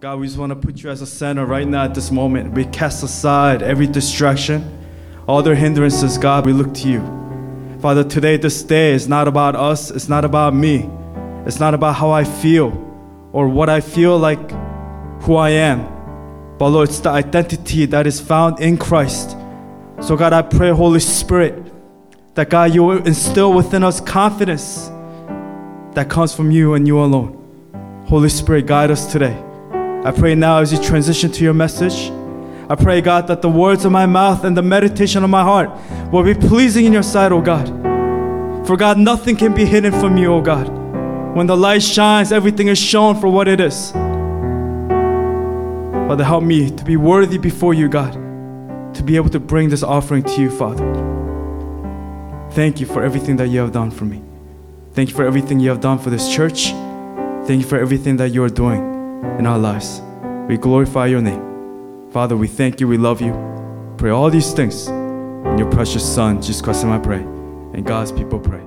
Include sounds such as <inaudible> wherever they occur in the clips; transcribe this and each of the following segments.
God, we just want to put you as a center right now at this moment. We cast aside every distraction, all their hindrances, God, we look to you. Father, today, this day is not about us, it's not about me, it's not about how I feel or what I feel like who I am. But Lord, it's the identity that is found in Christ. So, God, I pray, Holy Spirit, that God, you will instill within us confidence that comes from you and you alone. Holy Spirit, guide us today. I pray now as you transition to your message. I pray, God, that the words of my mouth and the meditation of my heart will be pleasing in your sight, O God. For God, nothing can be hidden from you, O God. When the light shines, everything is shown for what it is. Father, help me to be worthy before you, God, to be able to bring this offering to you, Father. Thank you for everything that you have done for me. Thank you for everything you have done for this church. Thank you for everything that you are doing in our lives. We glorify your name. Father, we thank you, we love you. Pray all these things in your precious Son, Jesus Christ, and I pray. And God's people pray.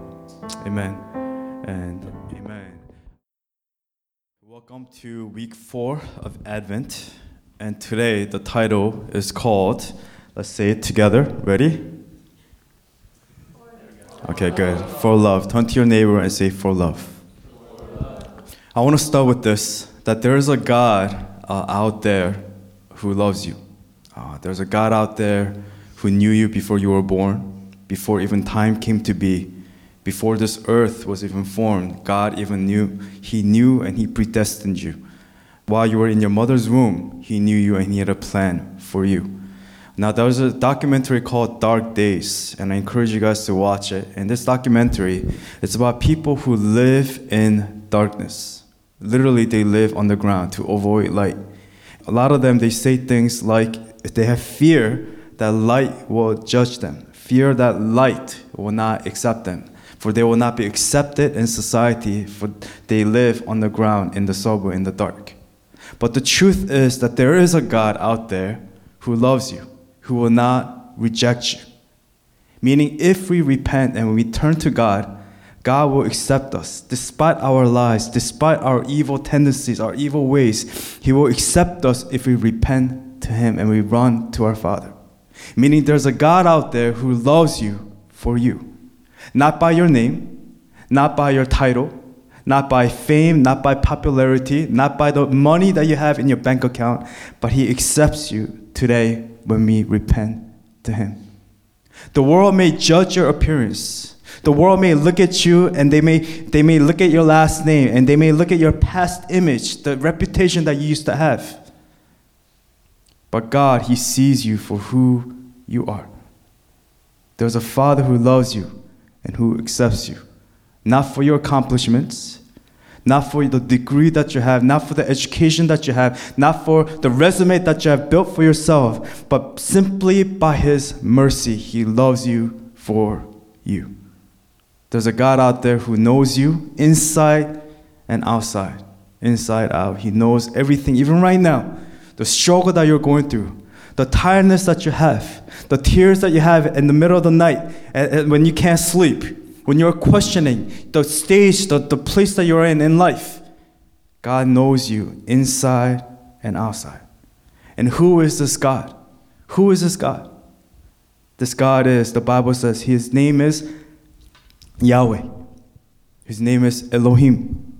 Amen and amen. Welcome to week four of Advent. And today the title is called, let's say it together. Ready? Okay, good. For love. Turn to your neighbor and say, for love. I want to start with this that there is a God uh, out there who loves you. Uh, there's a God out there who knew you before you were born, before even time came to be, before this earth was even formed. God even knew. He knew and He predestined you. While you were in your mother's womb, He knew you and He had a plan for you. Now, there was a documentary called Dark Days, and I encourage you guys to watch it. And this documentary is about people who live in darkness. Literally, they live on the ground to avoid light. A lot of them, they say things like they have fear that light will judge them, fear that light will not accept them, for they will not be accepted in society, for they live on the ground, in the subway, in the dark. But the truth is that there is a God out there who loves you who will not reject you. Meaning, if we repent and we turn to God, God will accept us despite our lies, despite our evil tendencies, our evil ways. He will accept us if we repent to Him and we run to our Father. Meaning, there's a God out there who loves you for you, not by your name, not by your title, not by fame, not by popularity, not by the money that you have in your bank account, but He accepts you today when we repent to Him. The world may judge your appearance. The world may look at you and they may, they may look at your last name and they may look at your past image, the reputation that you used to have. But God, He sees you for who you are. There's a Father who loves you and who accepts you, not for your accomplishments, not for the degree that you have, not for the education that you have, not for the resume that you have built for yourself, but simply by His mercy, He loves you for you. There's a God out there who knows you inside and outside, inside out. He knows everything, even right now, the struggle that you're going through. The tiredness that you have, the tears that you have in the middle of the night and, and when you can't sleep, when you're questioning the stage, the, the place that you're in in life, God knows you inside and outside. And who is this God? Who is this God? This God is, the Bible says, his name is Yahweh. His name is Elohim.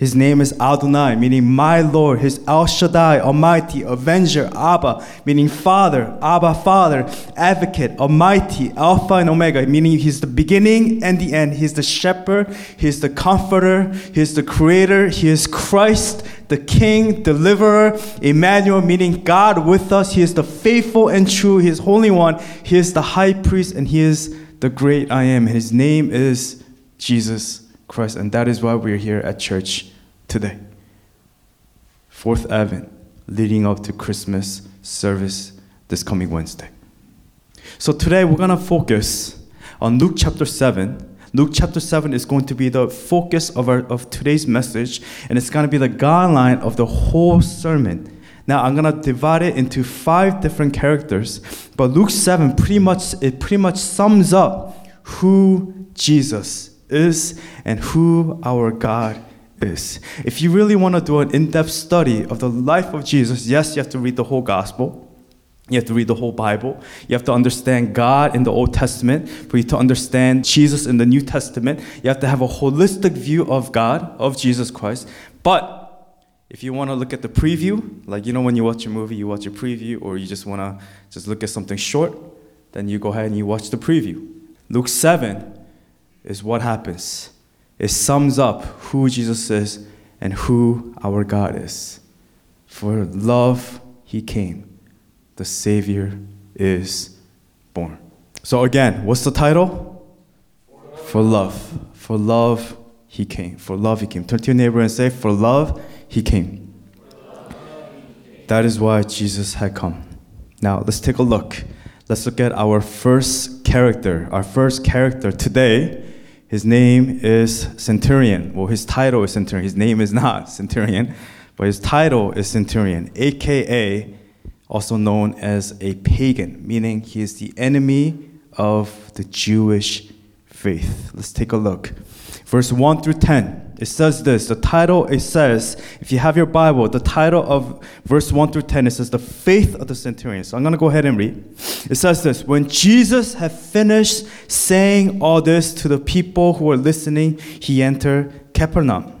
His name is Adonai, meaning my Lord. His El Shaddai, Almighty, Avenger, Abba, meaning Father, Abba, Father, Advocate, Almighty, Alpha and Omega, meaning He's the beginning and the end. He's the Shepherd, He's the Comforter, He's the Creator, He is Christ, the King, Deliverer, Emmanuel, meaning God with us. He is the faithful and true, He is Holy One, He is the High Priest, and He is the great I am. His name is Jesus Christ, and that is why we're here at church today. Fourth Advent, leading up to Christmas service this coming Wednesday. So today we're going to focus on Luke chapter 7. Luke chapter 7 is going to be the focus of, our, of today's message, and it's going to be the guideline of the whole sermon. Now I'm gonna divide it into five different characters, but Luke 7 pretty much it pretty much sums up who Jesus is and who our God is. If you really want to do an in depth study of the life of Jesus, yes, you have to read the whole gospel. You have to read the whole Bible. You have to understand God in the Old Testament for you to understand Jesus in the New Testament. You have to have a holistic view of God, of Jesus Christ. But if you want to look at the preview, like you know when you watch a movie, you watch a preview, or you just want to just look at something short, then you go ahead and you watch the preview. Luke 7 is what happens. It sums up who Jesus is and who our God is. For love he came. The Savior is born. So again, what's the title? For love. For love he came. For love he came. Turn to your neighbor and say, For love he came. That is why Jesus had come. Now let's take a look. Let's look at our first character. Our first character today his name is Centurion. Well, his title is Centurion. His name is not <laughs> Centurion, but his title is Centurion, aka also known as a pagan, meaning he is the enemy of the Jewish faith. Let's take a look. Verse 1 through 10 it says this the title it says if you have your bible the title of verse 1 through 10 it says the faith of the centurion. So i'm going to go ahead and read. It says this when jesus had finished saying all this to the people who were listening he entered capernaum.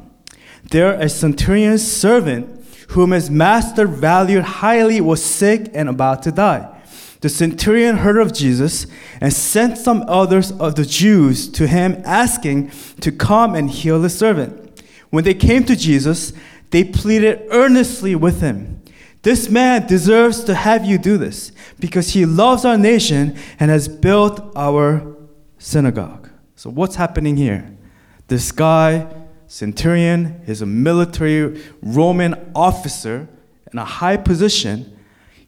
There a centurion's servant whom his master valued highly was sick and about to die the centurion heard of Jesus and sent some others of the Jews to him, asking to come and heal his servant. When they came to Jesus, they pleaded earnestly with him. This man deserves to have you do this because he loves our nation and has built our synagogue. So, what's happening here? This guy, centurion, is a military Roman officer in a high position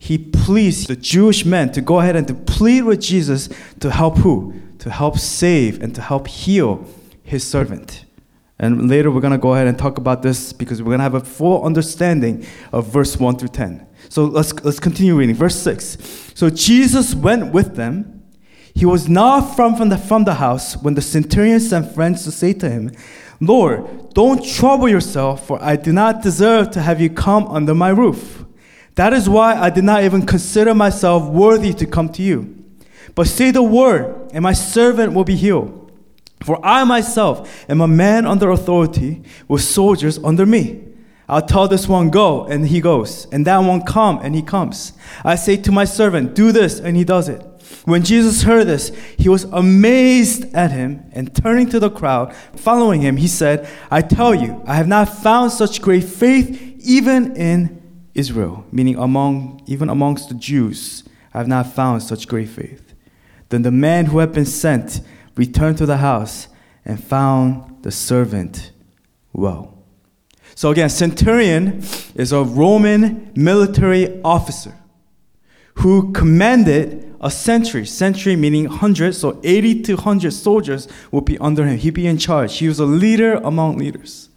he pleased the Jewish men to go ahead and to plead with Jesus to help who? To help save and to help heal his servant. And later we're going to go ahead and talk about this because we're going to have a full understanding of verse 1 through 10. So let's, let's continue reading. Verse 6. So Jesus went with them. He was not from, from, the, from the house when the centurion sent friends to say to him, Lord, don't trouble yourself, for I do not deserve to have you come under my roof. That is why I did not even consider myself worthy to come to you. But say the word, and my servant will be healed. For I myself am a man under authority with soldiers under me. I'll tell this one, go, and he goes, and that one, come, and he comes. I say to my servant, do this, and he does it. When Jesus heard this, he was amazed at him, and turning to the crowd, following him, he said, I tell you, I have not found such great faith even in Israel, meaning among even amongst the Jews, I have not found such great faith. Then the man who had been sent returned to the house and found the servant well. So again, centurion is a Roman military officer who commanded a century, century meaning 100, so 80 to 100 soldiers would be under him. He'd be in charge. He was a leader among leaders.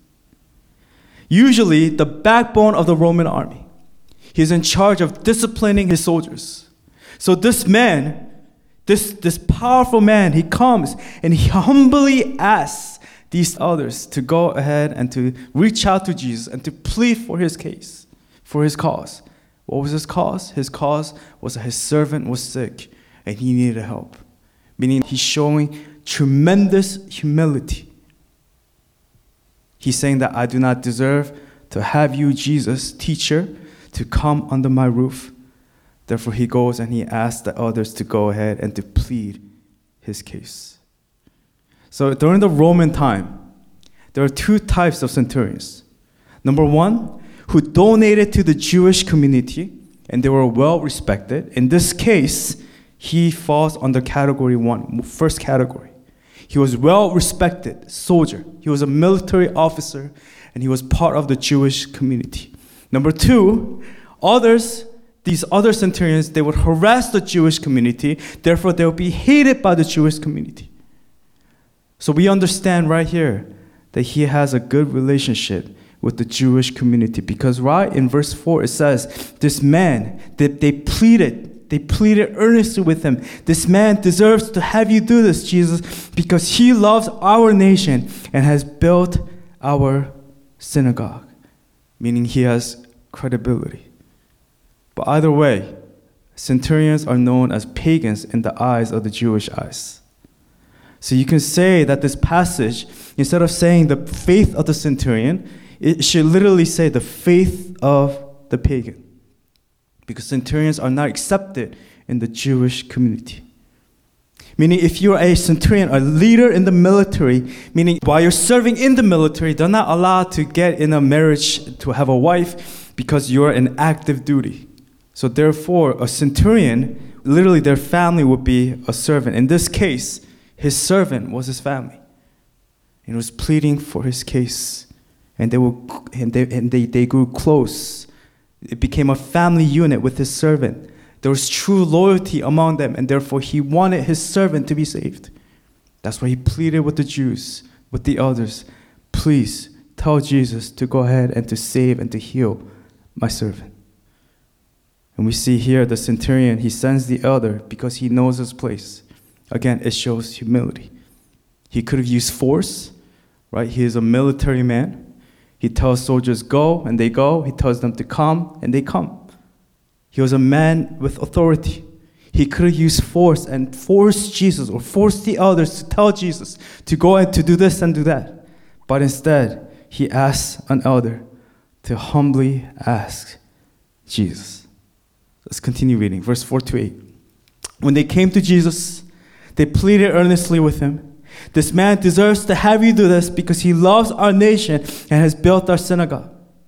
Usually the backbone of the Roman army. He's in charge of disciplining his soldiers. So this man, this, this powerful man, he comes and he humbly asks these others to go ahead and to reach out to Jesus and to plead for his case, for his cause. What was his cause? His cause was that his servant was sick and he needed help. Meaning he's showing tremendous humility. He's saying that I do not deserve to have you, Jesus, teacher, to come under my roof. Therefore, he goes and he asks the others to go ahead and to plead his case. So, during the Roman time, there are two types of centurions. Number one, who donated to the Jewish community and they were well respected. In this case, he falls under category one, first category. He was well respected soldier. He was a military officer and he was part of the Jewish community. Number two, others, these other centurions, they would harass the Jewish community, therefore, they would be hated by the Jewish community. So we understand right here that he has a good relationship with the Jewish community because right in verse 4 it says, This man, they, they pleaded, they pleaded earnestly with him. This man deserves to have you do this, Jesus, because he loves our nation and has built our synagogue, meaning he has credibility. But either way, centurions are known as pagans in the eyes of the Jewish eyes. So you can say that this passage, instead of saying the faith of the centurion, it should literally say the faith of the pagan. Because centurions are not accepted in the Jewish community. Meaning, if you're a centurion, a leader in the military, meaning while you're serving in the military, they're not allowed to get in a marriage to have a wife because you're in active duty. So, therefore, a centurion, literally, their family would be a servant. In this case, his servant was his family. And was pleading for his case. And they, were, and they, and they, they grew close. It became a family unit with his servant. There was true loyalty among them, and therefore he wanted his servant to be saved. That's why he pleaded with the Jews, with the elders, please tell Jesus to go ahead and to save and to heal my servant. And we see here the centurion, he sends the elder because he knows his place. Again, it shows humility. He could have used force, right? He is a military man. He tells soldiers, go, and they go. He tells them to come, and they come. He was a man with authority. He could have used force and forced Jesus or forced the others to tell Jesus to go and to do this and do that. But instead, he asked an elder to humbly ask Jesus. Let's continue reading, verse 4 to 8. When they came to Jesus, they pleaded earnestly with him. This man deserves to have you do this because he loves our nation and has built our synagogue.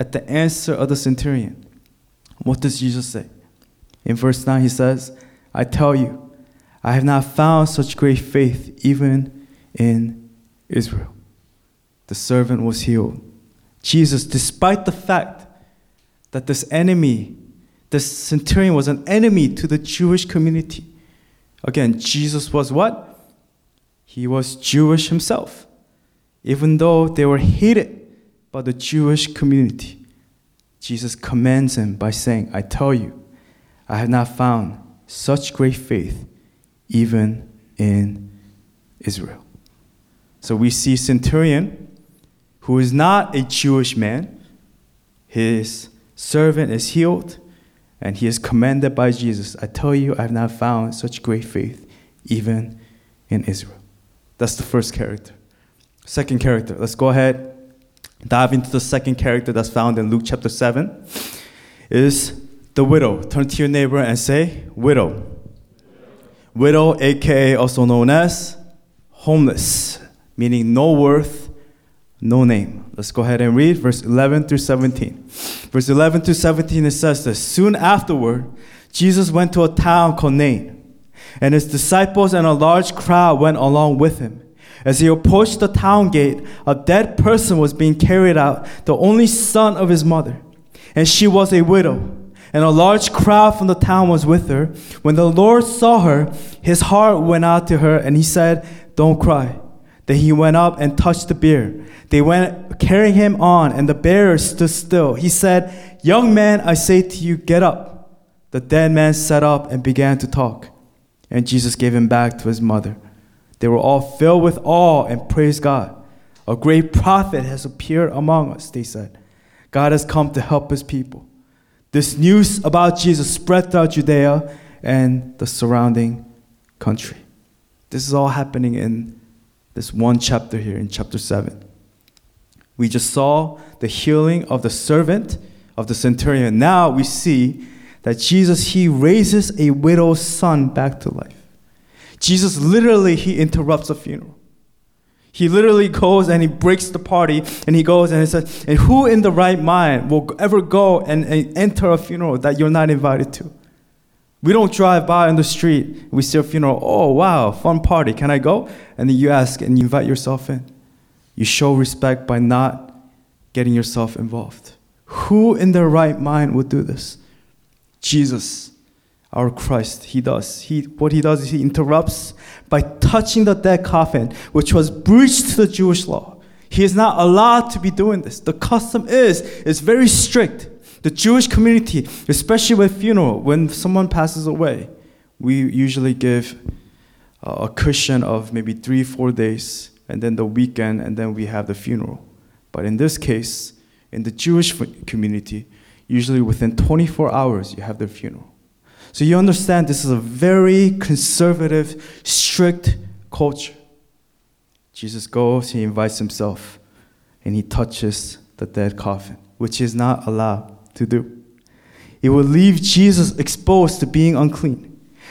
at the answer of the centurion. What does Jesus say? In verse 9, he says, I tell you, I have not found such great faith even in Israel. The servant was healed. Jesus, despite the fact that this enemy, this centurion was an enemy to the Jewish community. Again, Jesus was what? He was Jewish himself. Even though they were hated by the Jewish community. Jesus commends him by saying, I tell you, I have not found such great faith even in Israel. So we see centurion who is not a Jewish man. His servant is healed and he is commended by Jesus. I tell you, I have not found such great faith even in Israel. That's the first character. Second character, let's go ahead dive into the second character that's found in Luke chapter 7 is the widow. Turn to your neighbor and say, widow. Widow, aka also known as homeless, meaning no worth, no name. Let's go ahead and read verse 11 through 17. Verse 11 through 17 it says this Soon afterward, Jesus went to a town called Nain, and his disciples and a large crowd went along with him. As he approached the town gate, a dead person was being carried out, the only son of his mother. And she was a widow. And a large crowd from the town was with her. When the Lord saw her, his heart went out to her, and he said, Don't cry. Then he went up and touched the bier. They went carrying him on, and the bearer stood still. He said, Young man, I say to you, get up. The dead man sat up and began to talk. And Jesus gave him back to his mother. They were all filled with awe and praised God. A great prophet has appeared among us, they said. God has come to help his people. This news about Jesus spread throughout Judea and the surrounding country. This is all happening in this one chapter here, in chapter 7. We just saw the healing of the servant of the centurion. Now we see that Jesus, he raises a widow's son back to life. Jesus literally he interrupts a funeral. He literally goes and he breaks the party and he goes and he says, and who in the right mind will ever go and, and enter a funeral that you're not invited to? We don't drive by on the street. We see a funeral. Oh, wow, fun party. Can I go? And then you ask and you invite yourself in. You show respect by not getting yourself involved. Who in their right mind would do this? Jesus, our Christ, he does. He, what he does is he interrupts by touching the dead coffin, which was breached to the Jewish law. He is not allowed to be doing this. The custom is, is very strict. The Jewish community, especially with funeral, when someone passes away, we usually give uh, a cushion of maybe three, four days, and then the weekend, and then we have the funeral. But in this case, in the Jewish community, usually within 24 hours, you have their funeral. So you understand this is a very conservative, strict culture. Jesus goes, he invites himself, and he touches the dead coffin, which is not allowed to do. It will leave Jesus exposed to being unclean.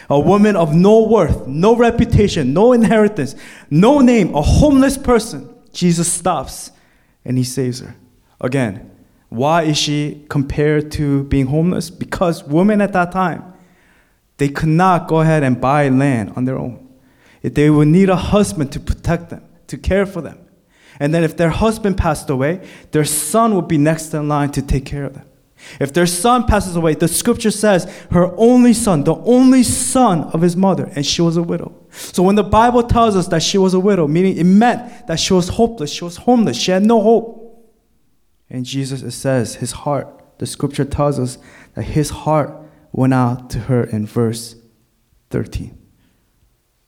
A woman of no worth, no reputation, no inheritance, no name, a homeless person. Jesus stops and he saves her. Again, why is she compared to being homeless? Because women at that time, they could not go ahead and buy land on their own. They would need a husband to protect them, to care for them. And then if their husband passed away, their son would be next in line to take care of them. If their son passes away, the scripture says her only son, the only son of his mother, and she was a widow. So when the Bible tells us that she was a widow, meaning it meant that she was hopeless, she was homeless, she had no hope. And Jesus, it says, his heart, the scripture tells us that his heart went out to her in verse 13.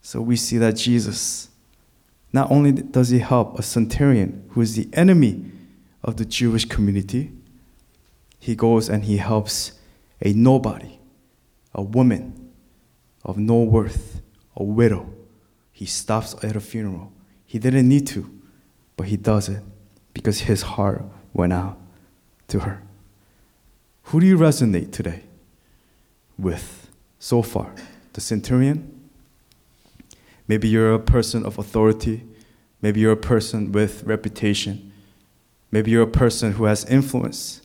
So we see that Jesus, not only does he help a centurion who is the enemy of the Jewish community, he goes and he helps a nobody, a woman of no worth, a widow. He stops at a funeral. He didn't need to, but he does it because his heart went out to her. Who do you resonate today with so far? The centurion? Maybe you're a person of authority. Maybe you're a person with reputation. Maybe you're a person who has influence.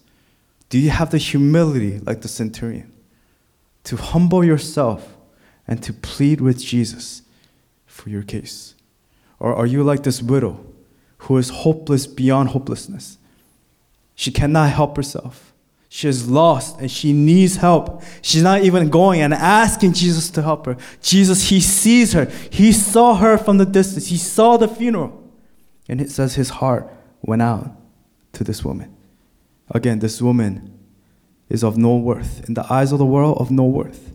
Do you have the humility like the centurion to humble yourself and to plead with Jesus for your case? Or are you like this widow who is hopeless beyond hopelessness? She cannot help herself. She is lost and she needs help. She's not even going and asking Jesus to help her. Jesus, He sees her. He saw her from the distance. He saw the funeral. And it says His heart went out to this woman. Again, this woman is of no worth. In the eyes of the world, of no worth.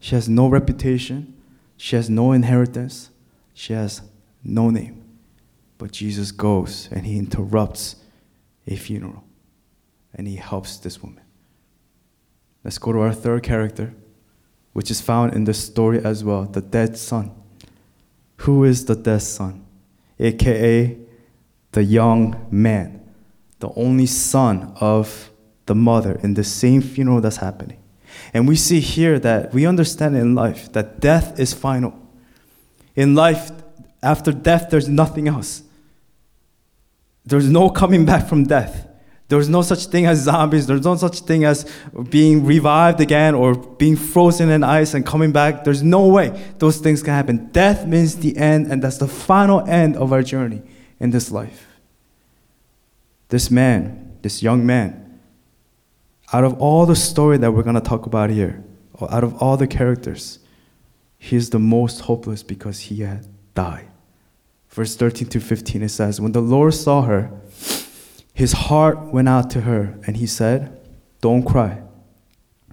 She has no reputation. She has no inheritance. She has no name. But Jesus goes and He interrupts a funeral and he helps this woman. Let's go to our third character, which is found in the story as well the dead son. Who is the dead son? AKA the young man, the only son of the mother in the same funeral that's happening. And we see here that we understand in life that death is final. In life, after death, there's nothing else. There's no coming back from death. There's no such thing as zombies. There's no such thing as being revived again or being frozen in ice and coming back. There's no way those things can happen. Death means the end, and that's the final end of our journey in this life. This man, this young man, out of all the story that we're going to talk about here, or out of all the characters, he is the most hopeless because he had died. Verse 13 to 15, it says, When the Lord saw her, his heart went out to her, and he said, Don't cry.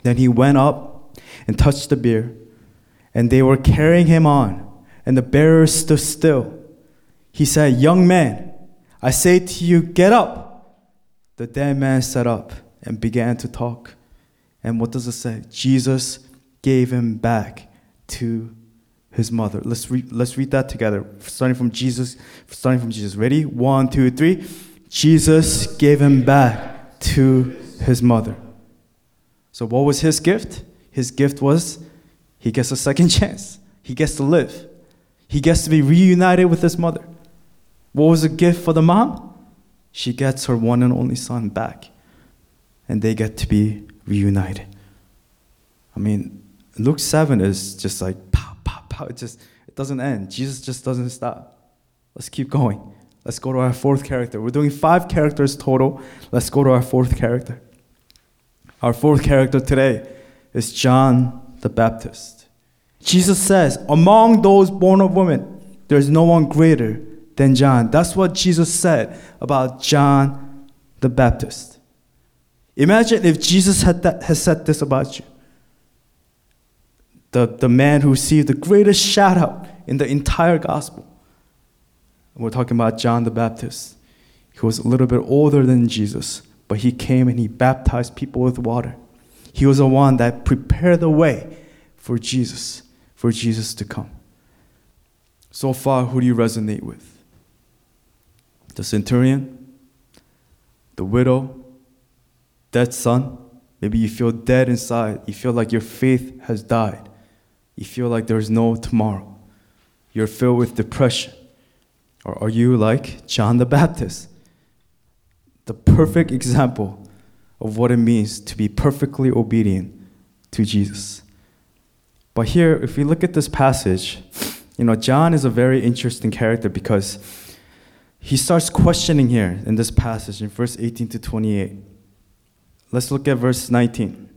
Then he went up and touched the bier, and they were carrying him on, and the bearers stood still. He said, Young man, I say to you, get up. The dead man sat up and began to talk. And what does it say? Jesus gave him back to his mother. Let's read, let's read that together, starting from Jesus. Starting from Jesus. Ready? One, two, three. Jesus gave him back to his mother. So, what was his gift? His gift was he gets a second <laughs> chance, he gets to live, he gets to be reunited with his mother. What was the gift for the mom? She gets her one and only son back, and they get to be reunited. I mean, Luke 7 is just like pow, pow, pow. It just it doesn't end. Jesus just doesn't stop. Let's keep going. Let's go to our fourth character. We're doing five characters total. Let's go to our fourth character. Our fourth character today is John the Baptist. Jesus says, Among those born of women, there's no one greater than John. That's what Jesus said about John the Baptist. Imagine if Jesus had, that, had said this about you. The, the man who received the greatest shout out in the entire gospel. We're talking about John the Baptist. He was a little bit older than Jesus, but he came and he baptized people with water. He was the one that prepared the way for Jesus, for Jesus to come. So far, who do you resonate with? The centurion, the widow, dead son. Maybe you feel dead inside. You feel like your faith has died. You feel like there's no tomorrow. You're filled with depression. Or are you like John the Baptist? The perfect example of what it means to be perfectly obedient to Jesus. But here, if we look at this passage, you know, John is a very interesting character because he starts questioning here in this passage in verse 18 to 28. Let's look at verse 19.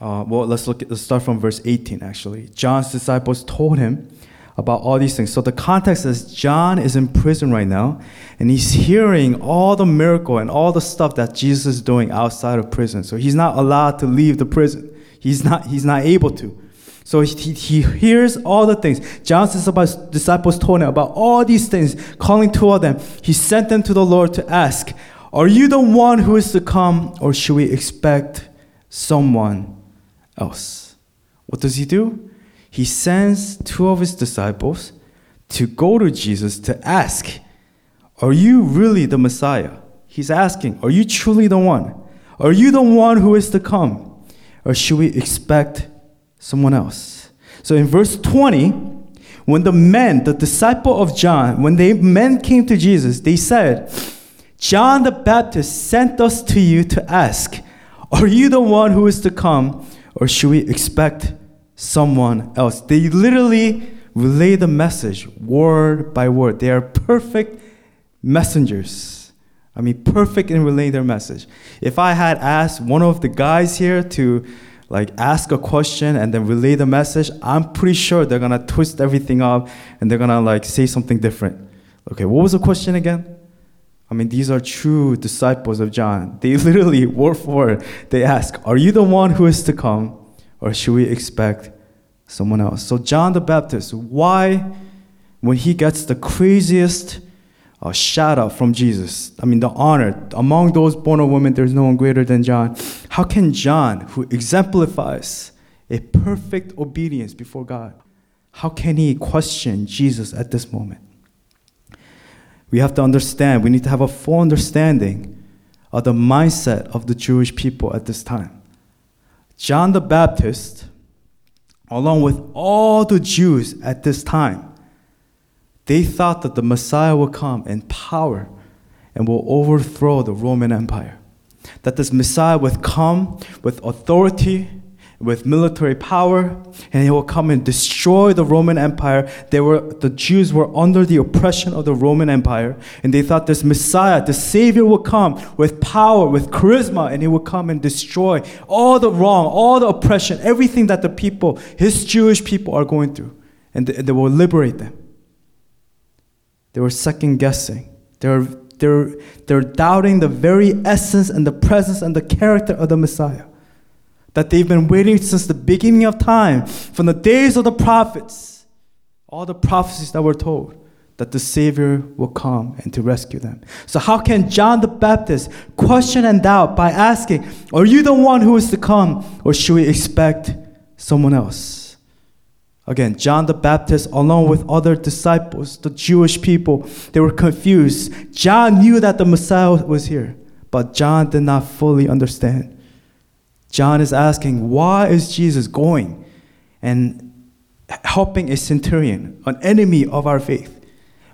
Uh, well, let's look at, let's start from verse 18 actually. John's disciples told him, about all these things. So the context is John is in prison right now, and he's hearing all the miracle and all the stuff that Jesus is doing outside of prison. So he's not allowed to leave the prison. He's not, he's not able to. So he, he hears all the things. John's disciples told him about all these things, calling two of them. He sent them to the Lord to ask, Are you the one who is to come, or should we expect someone else? What does he do? He sends two of his disciples to go to Jesus to ask, Are you really the Messiah? He's asking, Are you truly the one? Are you the one who is to come? Or should we expect someone else? So in verse 20, when the men, the disciple of John, when the men came to Jesus, they said, John the Baptist sent us to you to ask, Are you the one who is to come? Or should we expect someone else. They literally relay the message word by word. They are perfect messengers. I mean, perfect in relaying their message. If I had asked one of the guys here to like ask a question and then relay the message, I'm pretty sure they're gonna twist everything up and they're gonna like say something different. Okay, what was the question again? I mean, these are true disciples of John. They <laughs> literally, word for word, they ask, Are you the one who is to come? or should we expect someone else? So, John the Baptist, why, when he gets the craziest uh, shout out from Jesus, I mean, the honor, among those born of women, there's no one greater than John. How can John, who exemplifies a perfect obedience before God, how can he question Jesus at this moment? We have to understand, we need to have a full understanding of the mindset of the Jewish people at this time. John the Baptist, along with all the Jews at this time, they thought that the Messiah would come in power and will overthrow the Roman Empire. That this Messiah would come with authority with military power, and he will come and destroy the Roman Empire. They were, the Jews were under the oppression of the Roman Empire, and they thought this Messiah, the Savior, would come with power, with charisma, and he would come and destroy all the wrong, all the oppression, everything that the people, his Jewish people, are going through, and they, they will liberate them. They were second guessing. They're, they're, they're doubting the very essence and the presence and the character of the Messiah that they've been waiting since the beginning of time, from the days of the prophets, all the prophecies that were told that the Savior will come and to rescue them. So, how can John the Baptist question and doubt by asking, Are you the one who is to come, or should we expect someone else? Again, John the Baptist, along with other disciples, the Jewish people, they were confused. John knew that the Messiah was here, but John did not fully understand. John is asking, why is Jesus going and helping a centurion, an enemy of our faith?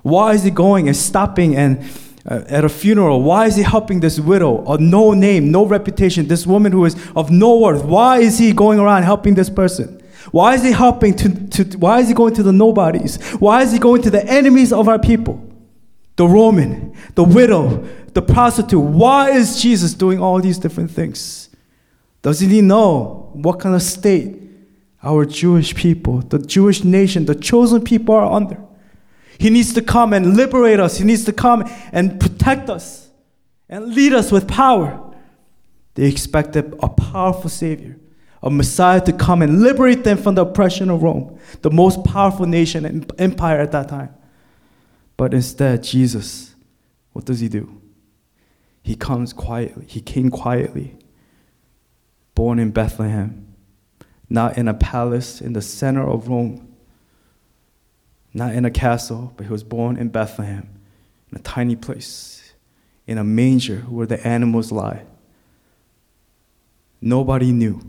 Why is he going and stopping and uh, at a funeral? Why is he helping this widow of no name, no reputation, this woman who is of no worth? Why is he going around helping this person? Why is he helping to, to why is he going to the nobodies? Why is he going to the enemies of our people? the Roman, the widow, the prostitute. Why is Jesus doing all these different things? Doesn't he know what kind of state our Jewish people, the Jewish nation, the chosen people are under? He needs to come and liberate us. He needs to come and protect us and lead us with power. They expected a powerful Savior, a Messiah to come and liberate them from the oppression of Rome, the most powerful nation and empire at that time. But instead, Jesus, what does he do? He comes quietly. He came quietly, born in Bethlehem, not in a palace in the center of Rome, not in a castle, but he was born in Bethlehem, in a tiny place, in a manger where the animals lie. Nobody knew.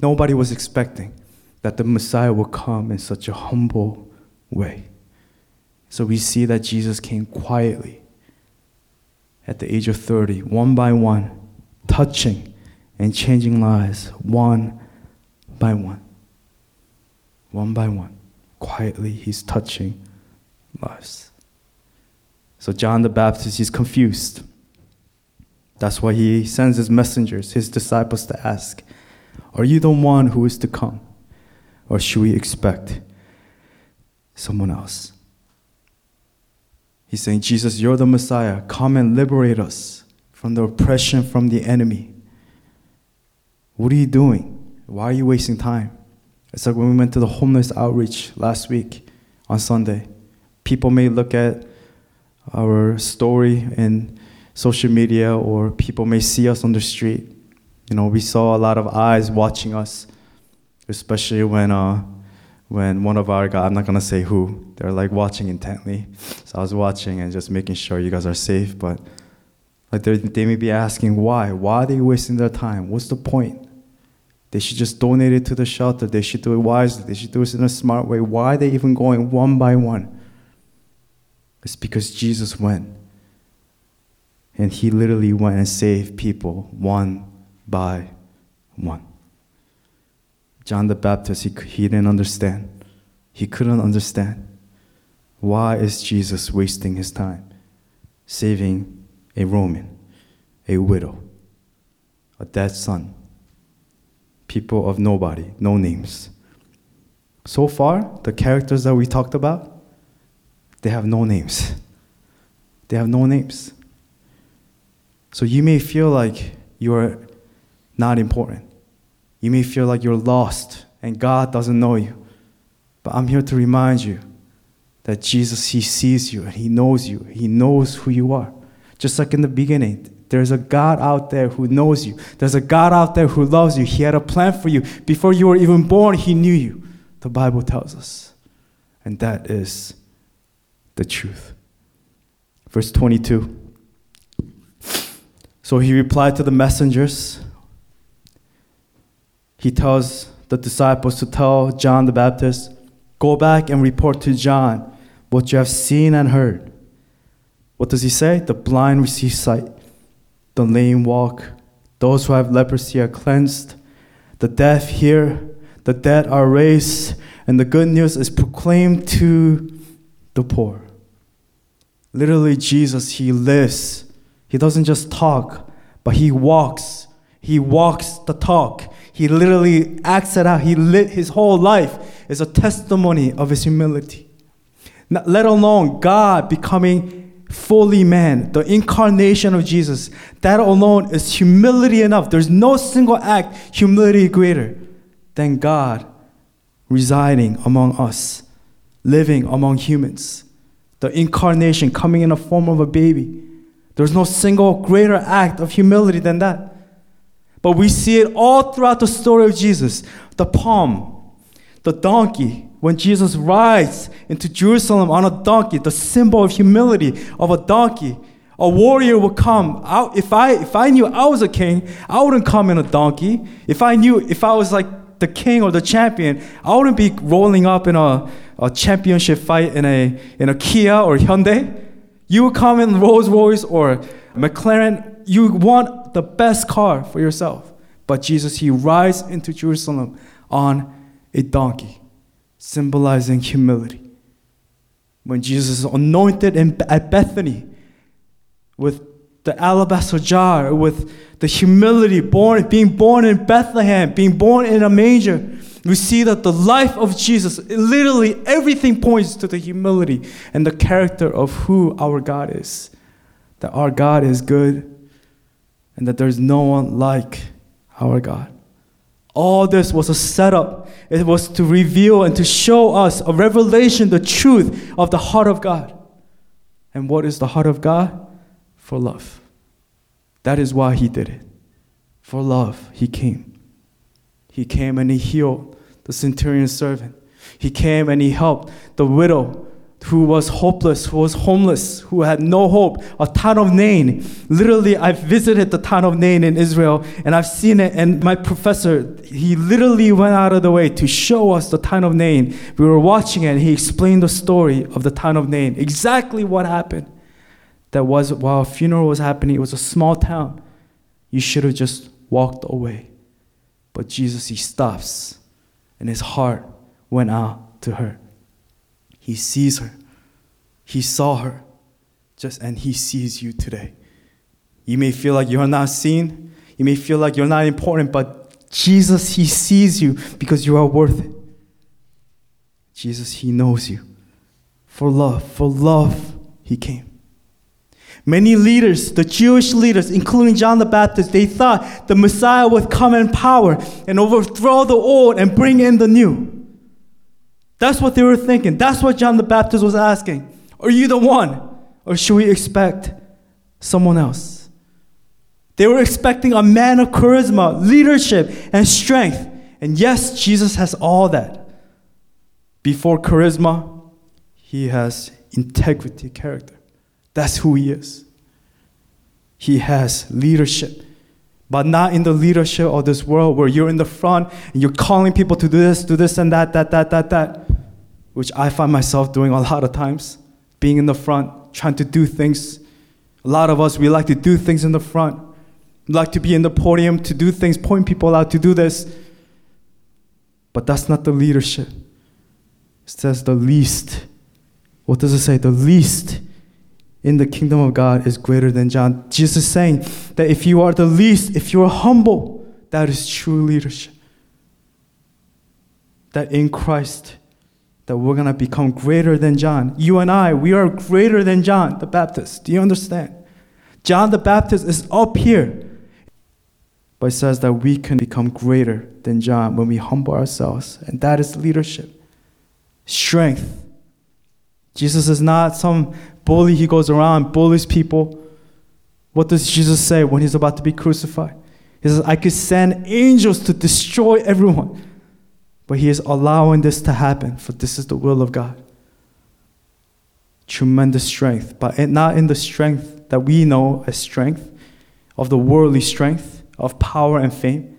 Nobody was expecting that the Messiah would come in such a humble way. So we see that Jesus came quietly at the age of 30, one by one, touching and changing lives, one by one. One by one. Quietly, he's touching lives. So John the Baptist, he's confused. That's why he sends his messengers, his disciples, to ask, Are you the one who is to come? Or should we expect someone else? He's saying, Jesus, you're the Messiah. Come and liberate us from the oppression from the enemy. What are you doing? Why are you wasting time? It's like when we went to the homeless outreach last week on Sunday. People may look at our story in social media or people may see us on the street. You know, we saw a lot of eyes watching us, especially when uh, when one of our guys, I'm not gonna say who, they're like watching intently. So I was watching and just making sure you guys are safe. But like they may be asking why? Why are they wasting their time? What's the point? They should just donate it to the shelter. They should do it wisely. They should do it in a smart way. Why are they even going one by one? It's because Jesus went. And he literally went and saved people one by one. John the Baptist, he, he didn't understand. He couldn't understand. Why is Jesus wasting his time saving a Roman, a widow, a dead son, people of nobody, no names? So far, the characters that we talked about, they have no names. <laughs> They have no names. So you may feel like you're not important. You may feel like you're lost and God doesn't know you. But I'm here to remind you that Jesus, He sees you and He knows you. He knows who you are. Just like in the beginning, there's a God out there who knows you. There's a God out there who loves you. He had a plan for you. Before you were even born, He knew you. The Bible tells us. And that is the truth. Verse 22. So he replied to the messengers he tells the disciples to tell John the Baptist, Go back and report to John what you have seen and heard. What does he say? The blind receive sight, the lame walk, those who have leprosy are cleansed, the deaf hear, the dead are raised, and the good news is proclaimed to the poor. Literally, Jesus, he lives. He doesn't just talk, but he walks. He walks the talk. He literally acts it out. He lit his whole life is a testimony of his humility. Not, let alone God becoming fully man, the incarnation of Jesus. That alone is humility enough. There's no single act humility greater than God residing among us, living among humans. The incarnation coming in the form of a baby. There's no single greater act of humility than that. But we see it all throughout the story of Jesus. The palm, the donkey, when Jesus rides into Jerusalem on a donkey, the symbol of humility of a donkey. A warrior would come. out. if I if I knew I was a king, I wouldn't come in a donkey. If I knew if I was like the king or the champion, I wouldn't be rolling up in a, a championship fight in a in a Kia or Hyundai. You would come in Rolls Royce or McLaren. You want the best car for yourself. But Jesus, he rides into Jerusalem on a donkey, symbolizing humility. when Jesus is anointed in, at Bethany with the alabaster jar, with the humility, born, being born in Bethlehem, being born in a manger, we see that the life of Jesus, literally everything points to the humility and the character of who our God is. That our God is good and that there's no one like our God. All this was a setup. It was to reveal and to show us a revelation, the truth of the heart of God. And what is the heart of God? For love. That is why He did it. For love, He came. He came and He healed the centurion's servant. He came and He helped the widow who was hopeless, who was homeless, who had no hope, a town of Nain. Literally, I've visited the town of Nain in Israel and I've seen it. And my professor, he literally went out of the way to show us the town of Nain. We were watching it and he explained the story of the town of Nain, exactly what happened. That was while a funeral was happening, it was a small town. You should have just walked away. But Jesus, he stops and his heart went out to her. He sees her. He saw her. Just and he sees you today. You may feel like you're not seen. You may feel like you're not important, but Jesus, he sees you because you are worth it. Jesus, he knows you. For love, for love, he came. Many leaders, the Jewish leaders, including John the Baptist, they thought the Messiah would come in power and overthrow the old and bring in the new. That's what they were thinking. That's what John the Baptist was asking. Are you the one? Or should we expect someone else? They were expecting a man of charisma, leadership, and strength. And yes, Jesus has all that. Before charisma, he has integrity, character. That's who he is. He has leadership but not in the leadership of this world where you're in the front and you're calling people to do this, do this, and that, that, that, that, that, which I find myself doing a lot of times, being in the front, trying to do things. A lot of us, we like to do things in the front. We like to be in the podium to do things, point people out to do this. But that's not the leadership. It says the least. What does it say? The least in the kingdom of God is greater than John. Jesus is saying that if you are the least, if you are humble, that is true leadership. That in Christ, that we're going to become greater than John. You and I, we are greater than John the Baptist. Do you understand? John the Baptist is up here. But it says that we can become greater than John when we humble ourselves. And that is leadership. Strength. Jesus is not some bully, he goes around, bullies people. What does Jesus say when he's about to be crucified? He says, I could send angels to destroy everyone. But he is allowing this to happen, for this is the will of God. Tremendous strength, but not in the strength that we know as strength, of the worldly strength, of power and fame,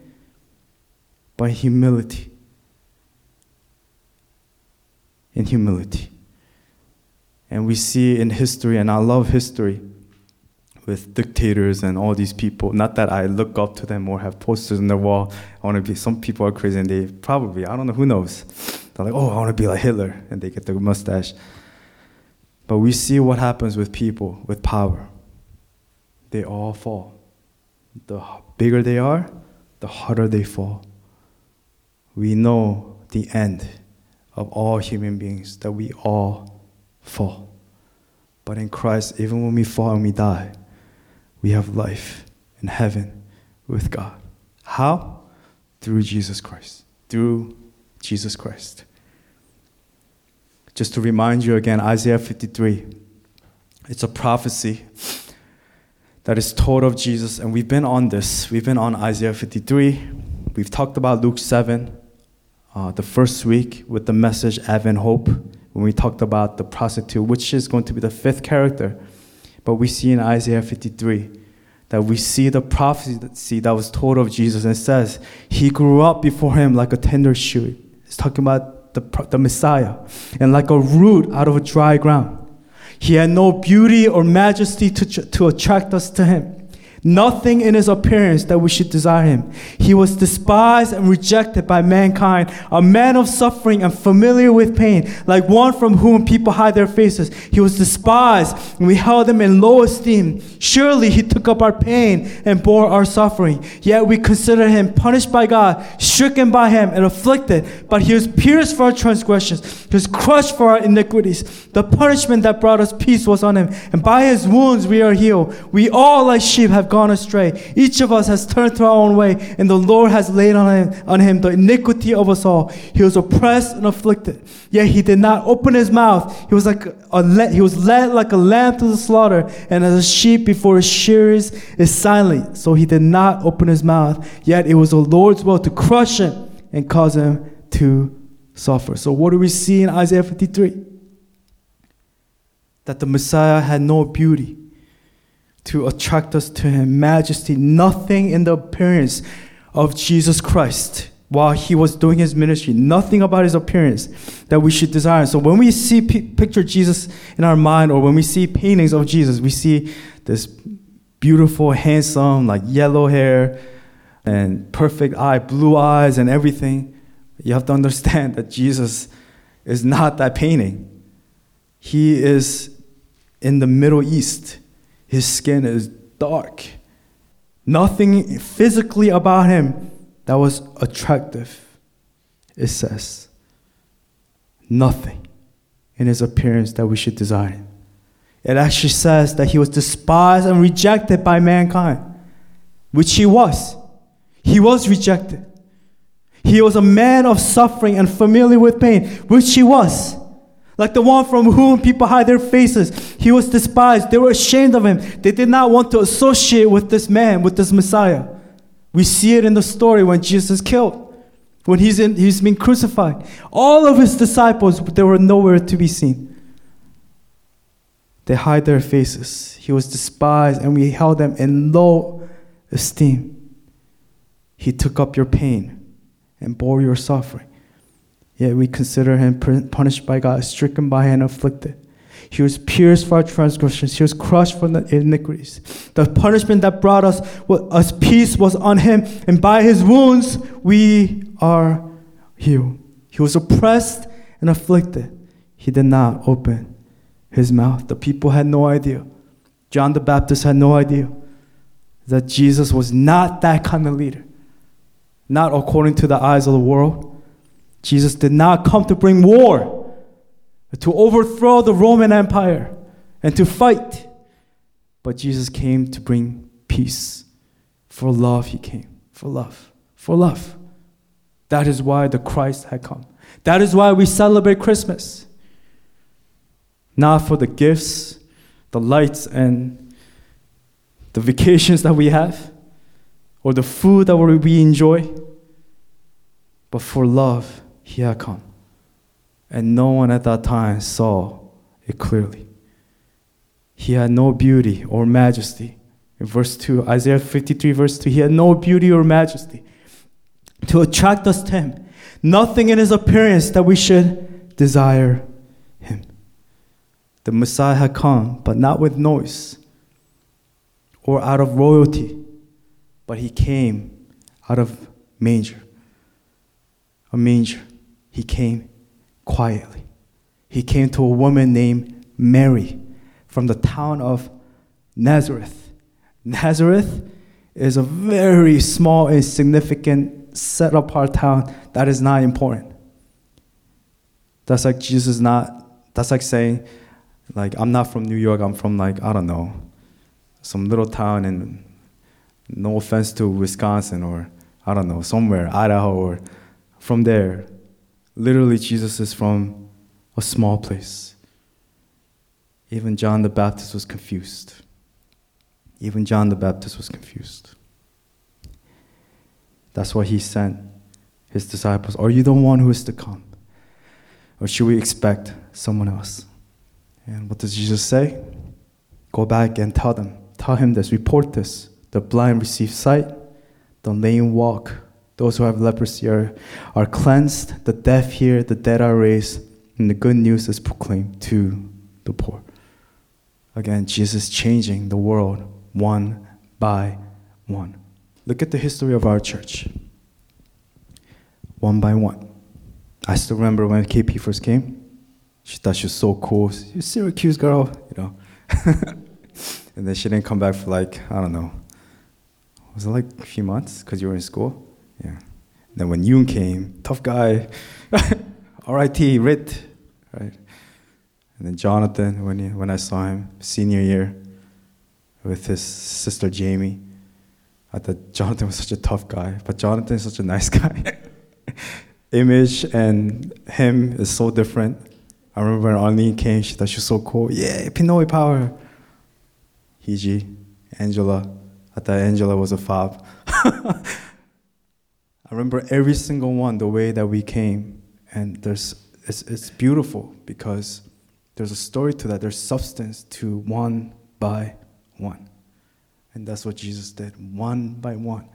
but humility. In humility. And we see in history, and I love history with dictators and all these people. Not that I look up to them or have posters on the wall. I want to be, some people are crazy and they probably, I don't know, who knows. They're like, oh, I want to be like Hitler. And they get the mustache. But we see what happens with people with power. They all fall. The bigger they are, the harder they fall. We know the end of all human beings, that we all fall. But in Christ, even when we fall and we die, we have life in heaven with God. How? Through Jesus Christ. Through Jesus Christ. Just to remind you again, Isaiah 53. It's a prophecy that is told of Jesus, and we've been on this. We've been on Isaiah 53. We've talked about Luke 7 uh, the first week with the message Advent Hope when we talked about the prostitute, which is going to be the fifth character. But we see in Isaiah 53 that we see the prophecy that was told of Jesus and says, He grew up before him like a tender shoot. It's talking about the, the Messiah, and like a root out of a dry ground. He had no beauty or majesty to, to attract us to him, nothing in his appearance that we should desire him. He was despised and rejected by mankind, a man of suffering and familiar with pain, like one from whom people hide their faces. He was despised, and we held him in low esteem. Surely he took up our pain and bore our suffering. Yet we consider him punished by God, stricken by him, and afflicted. But he was pierced for our transgressions, he was crushed for our iniquities. The punishment that brought us peace was on him, and by his wounds we are healed. We all, like sheep, have gone astray. Each of us has turned to our own way, and the Lord has laid on him, on him the iniquity of us all. He was oppressed and afflicted, yet he did not open his mouth. He was like a le- he was led like a lamb to the slaughter, and as a sheep before his shearers is silent, so he did not open his mouth. Yet it was the Lord's will to crush him and cause him to suffer. So what do we see in Isaiah 53? That the Messiah had no beauty to attract us to him, majesty, nothing in the appearance of Jesus Christ while he was doing his ministry, nothing about his appearance that we should desire. So when we see picture Jesus in our mind or when we see paintings of Jesus, we see this beautiful, handsome, like yellow hair and perfect eye, blue eyes and everything. You have to understand that Jesus is not that painting. He is in the Middle East his skin is dark. Nothing physically about him that was attractive, it says. Nothing in his appearance that we should desire. It actually says that he was despised and rejected by mankind, which he was. He was rejected. He was a man of suffering and familiar with pain, which he was like the one from whom people hide their faces. He was despised. They were ashamed of him. They did not want to associate with this man, with this Messiah. We see it in the story when Jesus is killed, when he's, in, he's been crucified. All of his disciples, they were nowhere to be seen. They hide their faces. He was despised, and we held them in low esteem. He took up your pain and bore your suffering. Yet we consider him punished by God, stricken by and afflicted. He was pierced for our transgressions. He was crushed for the iniquities. The punishment that brought us, us peace was on him, and by his wounds we are healed. He was oppressed and afflicted. He did not open his mouth. The people had no idea. John the Baptist had no idea that Jesus was not that kind of leader, not according to the eyes of the world Jesus did not come to bring war, to overthrow the Roman Empire and to fight. But Jesus came to bring peace. For love, he came. For love. For love. That is why the Christ had come. That is why we celebrate Christmas. Not for the gifts, the lights, and the vacations that we have, or the food that we enjoy, but for love he had come. And no one at that time saw it clearly. He had no beauty or majesty. In verse 2, Isaiah 53, verse 2, he had no beauty or majesty to attract us to him. Nothing in his appearance that we should desire him. The Messiah had come, but not with noise or out of royalty, but he came out of manger. A manger. He came quietly. He came to a woman named Mary from the town of Nazareth. Nazareth is a very small, insignificant, set apart town that is not important. That's like Jesus not, that's like saying, like, I'm not from New York, I'm from, like, I don't know, some little town in, no offense to Wisconsin or, I don't know, somewhere, Idaho or from there. Literally, Jesus is from a small place. Even John the Baptist was confused. Even John the Baptist was confused. That's why he sent his disciples Are you the one who is to come? Or should we expect someone else? And what does Jesus say? Go back and tell them. Tell him this. Report this. The blind receive sight, the lame walk, those who have leprosy are, are cleansed, the deaf hear, the dead are raised, and the good news is proclaimed to the poor. Again, Jesus changing the world one by one. Look at the history of our church. One by one. I still remember when KP first came. She thought she was so cool. A Syracuse girl, you know. <laughs> and then she didn't come back for like, I don't know. Was it like a few months because you were in school? Then when Yoon came, tough guy, <laughs> RIT, RIT, right? And then Jonathan, when, he, when I saw him, senior year, with his sister Jamie, I thought Jonathan was such a tough guy, but Jonathan is such a nice <laughs> guy. Image and him is so different. I remember when Arlene came, she thought she was so cool. Yeah, Pinoy power. Hiji, Angela. I thought Angela was a fob. <laughs> I remember every single one, the way that we came. And there's, it's, it's beautiful because there's a story to that. There's substance to one by one. And that's what Jesus did. One by one,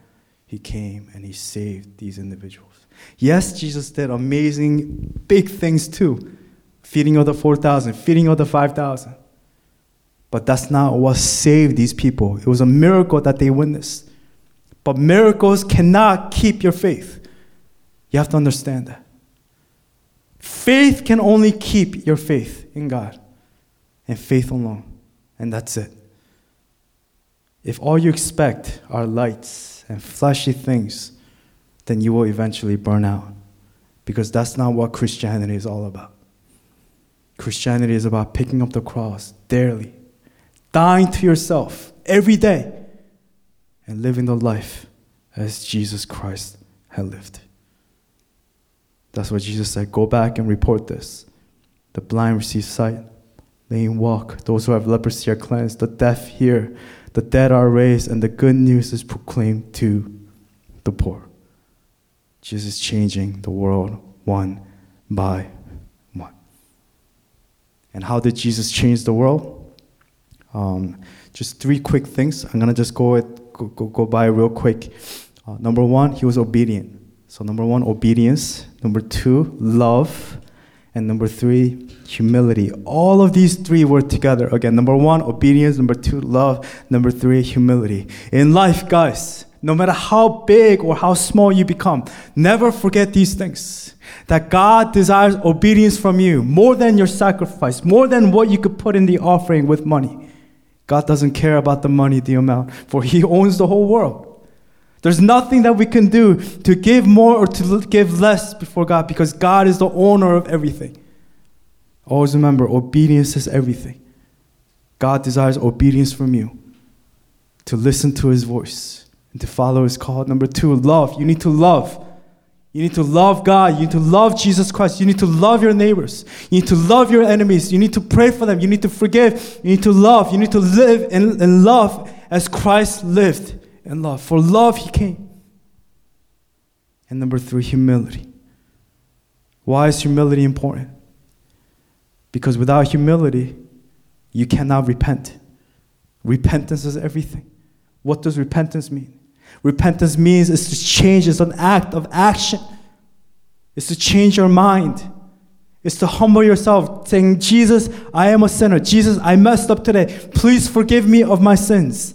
he came and he saved these individuals. Yes, Jesus did amazing, big things too feeding of the 4,000, feeding of the 5,000. But that's not what saved these people. It was a miracle that they witnessed. But miracles cannot keep your faith. You have to understand that. Faith can only keep your faith in God and faith alone. And that's it. If all you expect are lights and flashy things, then you will eventually burn out. Because that's not what Christianity is all about. Christianity is about picking up the cross daily, dying to yourself every day, and living the life as Jesus Christ had lived. That's what Jesus said. Go back and report this. The blind receive sight, lame walk, those who have leprosy are cleansed, the deaf hear, the dead are raised, and the good news is proclaimed to the poor. Jesus changing the world one by one. And how did Jesus change the world? Um, just three quick things. I'm gonna just go, it, go, go, go by real quick. Uh, number one, he was obedient. So number one, obedience. Number two, love. And number three, humility. All of these three were together. Again, number one, obedience. Number two, love. Number three, humility. In life, guys, no matter how big or how small you become, never forget these things. That God desires obedience from you more than your sacrifice, more than what you could put in the offering with money. God doesn't care about the money, the amount, for He owns the whole world. There's nothing that we can do to give more or to give less before God because God is the owner of everything. Always remember, obedience is everything. God desires obedience from you to listen to His voice and to follow His call. Number two, love. You need to love. You need to love God. You need to love Jesus Christ. You need to love your neighbors. You need to love your enemies. You need to pray for them. You need to forgive. You need to love. You need to live in, in love as Christ lived in love. For love, He came. And number three, humility. Why is humility important? Because without humility, you cannot repent. Repentance is everything. What does repentance mean? Repentance means it's to change, it's an act of action. It's to change your mind. It's to humble yourself, saying, Jesus, I am a sinner. Jesus, I messed up today. Please forgive me of my sins.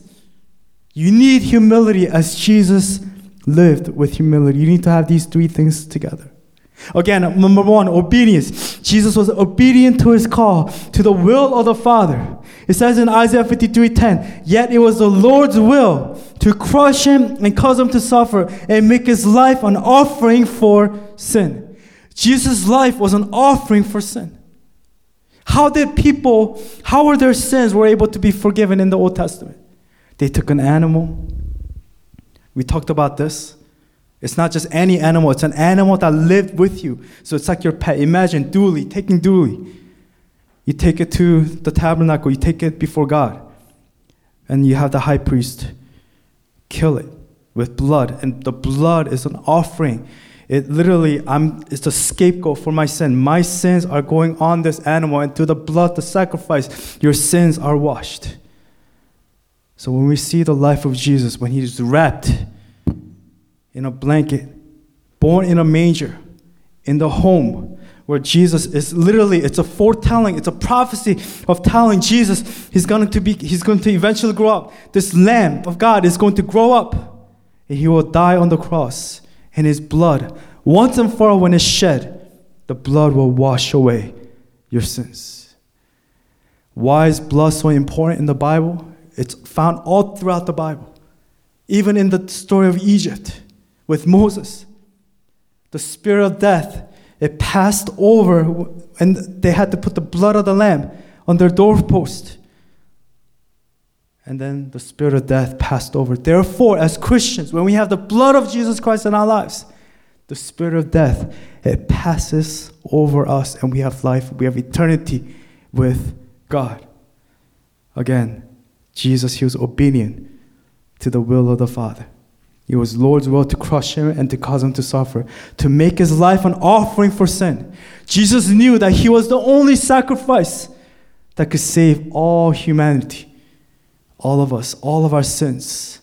You need humility as Jesus lived with humility. You need to have these three things together. Again, number one, obedience. Jesus was obedient to his call, to the will of the Father. It says in Isaiah 53:10, yet it was the Lord's will to crush him and cause him to suffer and make his life an offering for sin. Jesus' life was an offering for sin. How did people, how were their sins were able to be forgiven in the Old Testament? They took an animal. We talked about this. It's not just any animal, it's an animal that lived with you. So it's like your pet. Imagine Dooley, taking Dooley. You take it to the tabernacle, you take it before God, and you have the high priest kill it with blood. And the blood is an offering. It literally, I'm, it's a scapegoat for my sin. My sins are going on this animal, and through the blood, the sacrifice, your sins are washed. So when we see the life of Jesus, when he's wrapped in a blanket, born in a manger, in the home, where Jesus is literally it's a foretelling, it's a prophecy of telling Jesus he's going to be he's going to eventually grow up. This lamb of God is going to grow up and he will die on the cross and his blood once and for all when it's shed, the blood will wash away your sins. Why is blood so important in the Bible? It's found all throughout the Bible. Even in the story of Egypt with Moses. The spirit of death it passed over, and they had to put the blood of the lamb on their doorpost. And then the spirit of death passed over. Therefore, as Christians, when we have the blood of Jesus Christ in our lives, the spirit of death, it passes over us, and we have life, we have eternity with God. Again, Jesus, he was obedient to the will of the Father. It was Lord's will to crush him and to cause him to suffer, to make his life an offering for sin. Jesus knew that he was the only sacrifice that could save all humanity, all of us, all of our sins.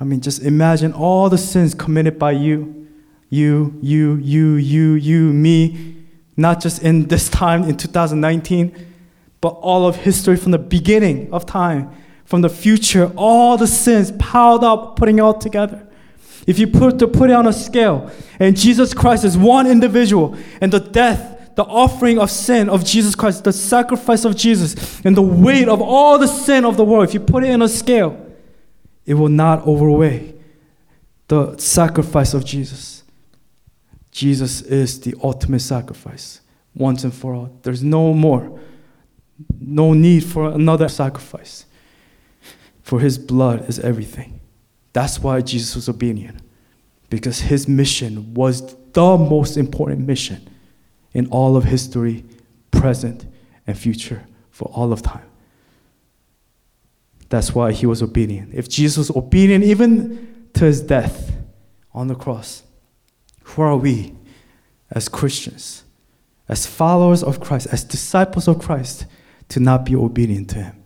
I mean, just imagine all the sins committed by you, you, you, you, you, you, me, not just in this time in 2019, but all of history from the beginning of time from the future, all the sins piled up, putting it all together. If you put to put it on a scale, and Jesus Christ is one individual, and the death, the offering of sin of Jesus Christ, the sacrifice of Jesus, and the weight of all the sin of the world, if you put it in a scale, it will not overweigh the sacrifice of Jesus. Jesus is the ultimate sacrifice, once and for all. There's no more, no need for another sacrifice for his blood is everything. That's why Jesus was obedient, because his mission was the most important mission in all of history, present and future, for all of time. That's why he was obedient. If Jesus was obedient even to his death on the cross, who are we as Christians, as followers of Christ, as disciples of Christ, to not be obedient to him?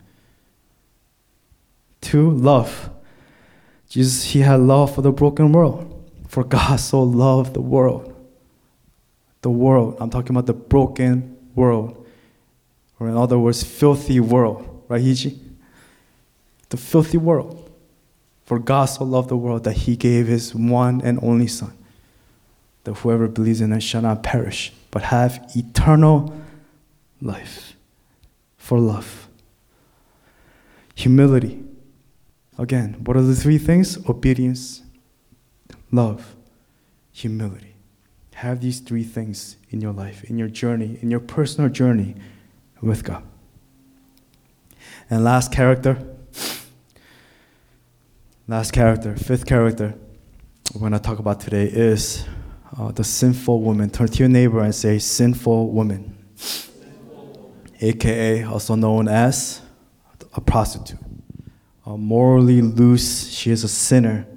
Two, love. Jesus, he had love for the broken world. For God so loved the world. The world. I'm talking about the broken world. Or in other words, filthy world. Right, Hiji? The filthy world. For God so loved the world that he gave his one and only Son. That whoever believes in him shall not perish, but have eternal life. For love. Humility. Again, what are the three things? Obedience, love, humility. Have these three things in your life, in your journey, in your personal journey with God. And last character, last character, fifth character we're going to talk about today is uh, the sinful woman. Turn to your neighbor and say, sinful woman. AKA, also known as a prostitute uh, morally loose. She is a sinner.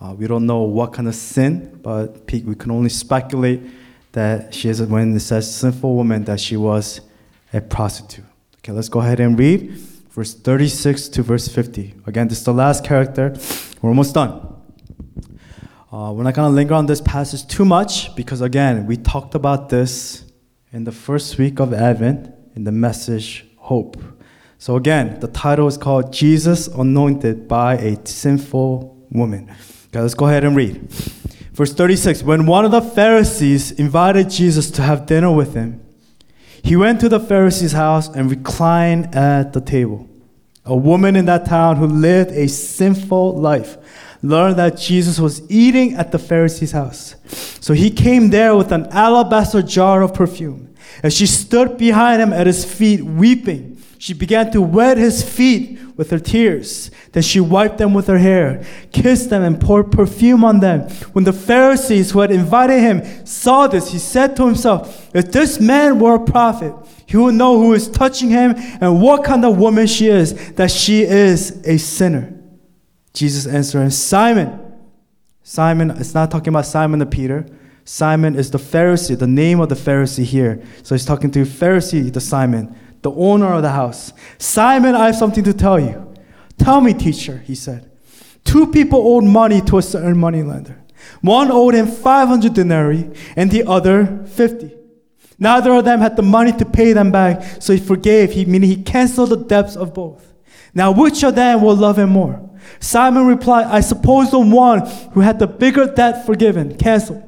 Uh, we don't know what kind of sin, but we can only speculate that she is, when it says sinful woman, that she was a prostitute. Okay, let's go ahead and read verse 36 to verse 50. Again, this is the last character. We're almost done. Uh, we're not going to linger on this passage too much because, again, we talked about this in the first week of Advent in the message Hope. So again, the title is called Jesus Anointed by a Sinful Woman. Okay, let's go ahead and read. Verse 36 When one of the Pharisees invited Jesus to have dinner with him, he went to the Pharisee's house and reclined at the table. A woman in that town who lived a sinful life learned that Jesus was eating at the Pharisee's house. So he came there with an alabaster jar of perfume. And she stood behind him at his feet, weeping. She began to wet his feet with her tears. Then she wiped them with her hair, kissed them, and poured perfume on them. When the Pharisees who had invited him saw this, he said to himself, If this man were a prophet, he would know who is touching him and what kind of woman she is, that she is a sinner. Jesus answered, Simon, Simon, it's not talking about Simon the Peter. Simon is the Pharisee, the name of the Pharisee here. So he's talking to Pharisee, the Simon the owner of the house. Simon, I have something to tell you. Tell me, teacher, he said. Two people owed money to a certain moneylender. One owed him 500 denarii and the other 50. Neither of them had the money to pay them back, so he forgave, he, meaning he canceled the debts of both. Now, which of them will love him more? Simon replied, I suppose the one who had the bigger debt forgiven, canceled.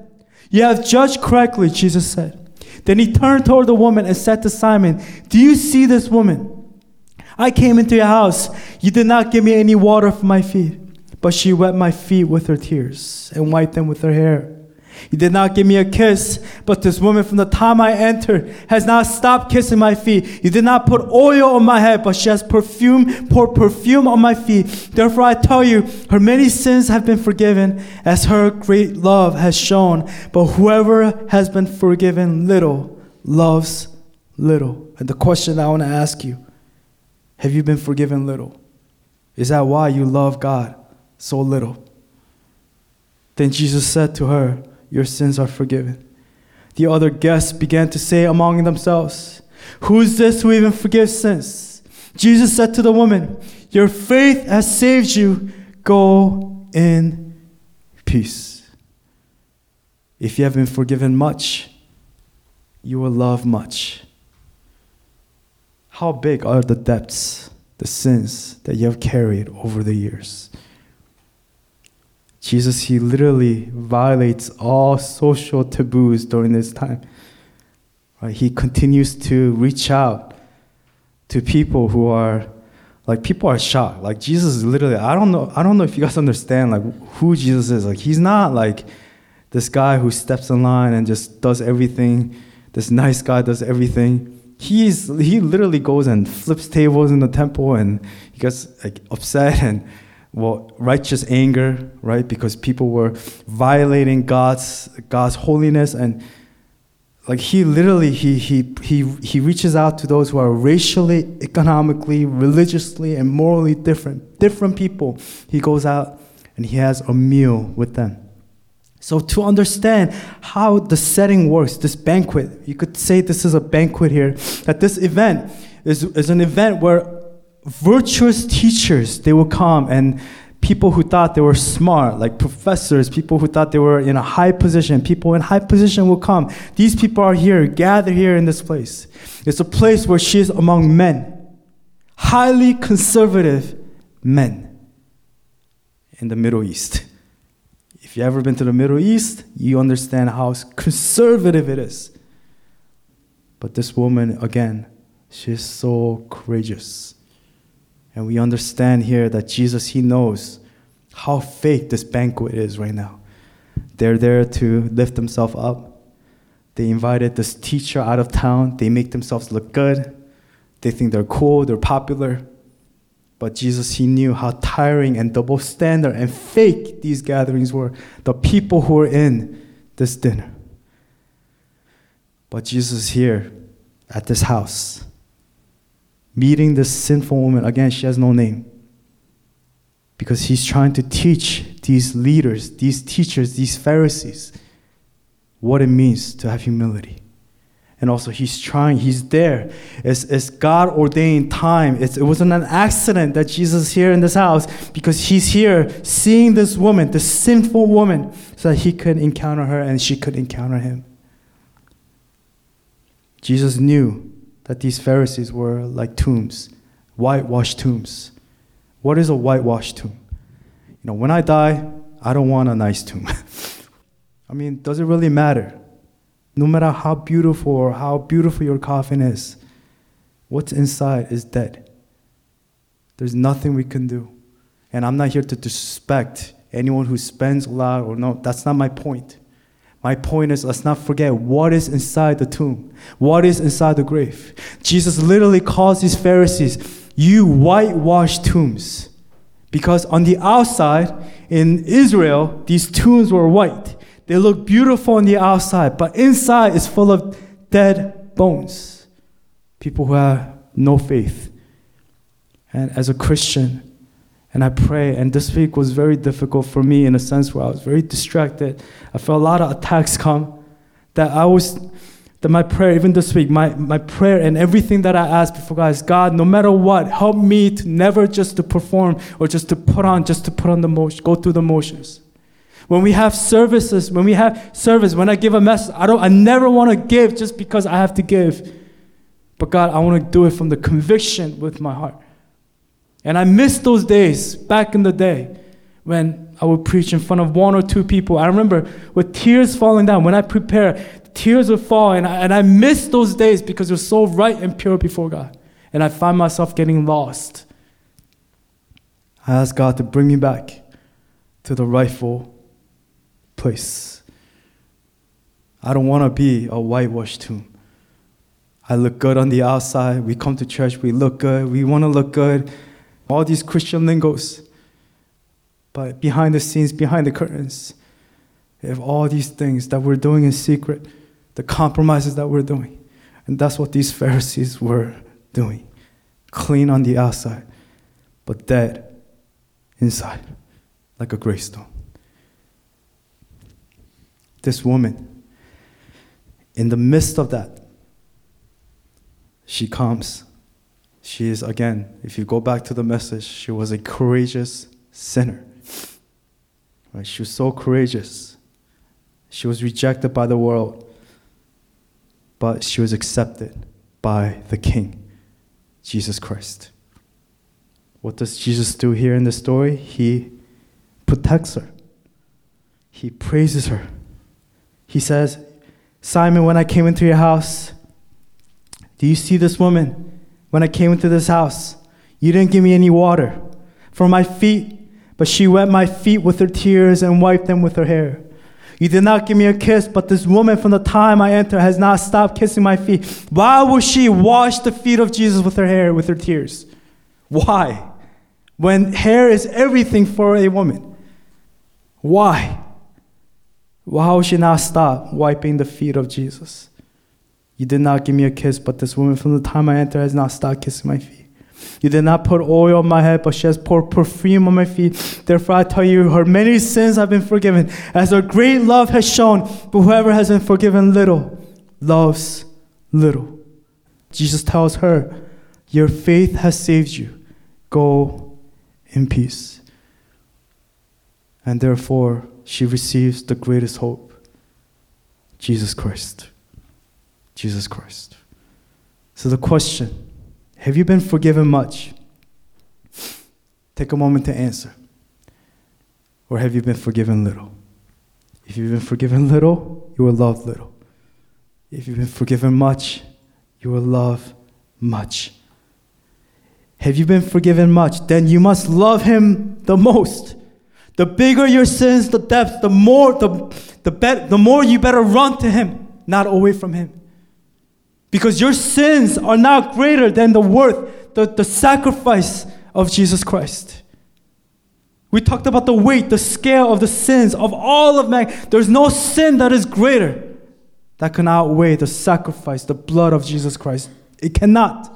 You have judged correctly, Jesus said. Then he turned toward the woman and said to Simon, Do you see this woman? I came into your house. You did not give me any water for my feet, but she wet my feet with her tears and wiped them with her hair. You did not give me a kiss, but this woman from the time I entered has not stopped kissing my feet. You did not put oil on my head, but she has perfume, poured perfume on my feet. Therefore I tell you, her many sins have been forgiven, as her great love has shown. But whoever has been forgiven little loves little. And the question I want to ask you, have you been forgiven little? Is that why you love God so little? Then Jesus said to her, your sins are forgiven. The other guests began to say among themselves, Who is this who even forgives sins? Jesus said to the woman, Your faith has saved you. Go in peace. If you have been forgiven much, you will love much. How big are the debts, the sins that you have carried over the years? Jesus, he literally violates all social taboos during this time. Right? He continues to reach out to people who are like people are shocked. Like Jesus is literally, I don't know, I don't know if you guys understand like who Jesus is. Like he's not like this guy who steps in line and just does everything. This nice guy does everything. He's he literally goes and flips tables in the temple and he gets like upset and well, righteous anger, right? Because people were violating God's God's holiness and like he literally he he he he reaches out to those who are racially, economically, religiously, and morally different, different people. He goes out and he has a meal with them. So to understand how the setting works, this banquet, you could say this is a banquet here, that this event is, is an event where virtuous teachers, they will come and people who thought they were smart, like professors, people who thought they were in a high position, people in high position will come. These people are here, gather here in this place. It's a place where she is among men, highly conservative men in the Middle East. If you've ever been to the Middle East, you understand how conservative it is. But this woman, again, she's so courageous. And we understand here that Jesus, He knows how fake this banquet is right now. They're there to lift themselves up. They invited this teacher out of town. They make themselves look good. They think they're cool, they're popular. But Jesus, He knew how tiring and double standard and fake these gatherings were. The people who were in this dinner. But Jesus here at this house meeting this sinful woman. Again, she has no name. Because he's trying to teach these leaders, these teachers, these Pharisees, what it means to have humility. And also, he's trying, he's there. It's, it's God ordained time. It's, it wasn't an accident that Jesus is here in this house because he's here seeing this woman, this sinful woman, so that he could encounter her and she could encounter him. Jesus knew that these Pharisees were like tombs, whitewashed tombs. What is a whitewashed tomb? You know, when I die, I don't want a nice tomb. <laughs> I mean, does it really matter? No matter how beautiful or how beautiful your coffin is, what's inside is dead. There's nothing we can do. And I'm not here to disrespect anyone who spends a lot or no, that's not my point. My point is, let's not forget what is inside the tomb, what is inside the grave. Jesus literally calls these Pharisees, you whitewashed tombs. Because on the outside, in Israel, these tombs were white. They look beautiful on the outside, but inside is full of dead bones. People who have no faith. And as a Christian, and I pray. And this week was very difficult for me in a sense where I was very distracted. I felt a lot of attacks come. That I was, that my prayer, even this week, my, my prayer and everything that I asked before God is God, no matter what, help me to never just to perform or just to put on, just to put on the motion, go through the motions. When we have services, when we have service, when I give a message, I don't I never want to give just because I have to give. But God, I want to do it from the conviction with my heart. And I miss those days back in the day when I would preach in front of one or two people. I remember with tears falling down, when I prepare, tears would fall, and I, and I miss those days because it was so right and pure before God. And I find myself getting lost. I ask God to bring me back to the rightful place. I don't want to be a whitewashed tomb. I look good on the outside. We come to church, we look good. We want to look good. All these Christian lingos. But behind the scenes, behind the curtains, we have all these things that we're doing in secret, the compromises that we're doing. And that's what these Pharisees were doing. Clean on the outside, but dead inside, like a gravestone. This woman, in the midst of that, she comes. She is, again, if you go back to the message, she was a courageous sinner. Right? She was so courageous. She was rejected by the world, but she was accepted by the King, Jesus Christ. What does Jesus do here in the story? He protects her, he praises her. He says, Simon, when I came into your house, do you see this woman? When I came into this house, you didn't give me any water for my feet, but she wet my feet with her tears and wiped them with her hair. You did not give me a kiss, but this woman from the time I entered has not stopped kissing my feet. Why will she wash the feet of Jesus with her hair, with her tears? Why? When hair is everything for a woman. Why? Why will she not stop wiping the feet of Jesus? You did not give me a kiss, but this woman from the time I entered has not stopped kissing my feet. You did not put oil on my head, but she has poured perfume on my feet. Therefore, I tell you, her many sins have been forgiven, as her great love has shown. But whoever has been forgiven little loves little. Jesus tells her, Your faith has saved you. Go in peace. And therefore, she receives the greatest hope Jesus Christ. Jesus Christ. So, the question have you been forgiven much? Take a moment to answer. Or have you been forgiven little? If you've been forgiven little, you will love little. If you've been forgiven much, you will love much. Have you been forgiven much? Then you must love him the most. The bigger your sins, the depth, the more the, the, be- the more you better run to him, not away from him. Because your sins are now greater than the worth, the, the sacrifice of Jesus Christ. We talked about the weight, the scale of the sins of all of man. There's no sin that is greater that can outweigh the sacrifice, the blood of Jesus Christ. It cannot.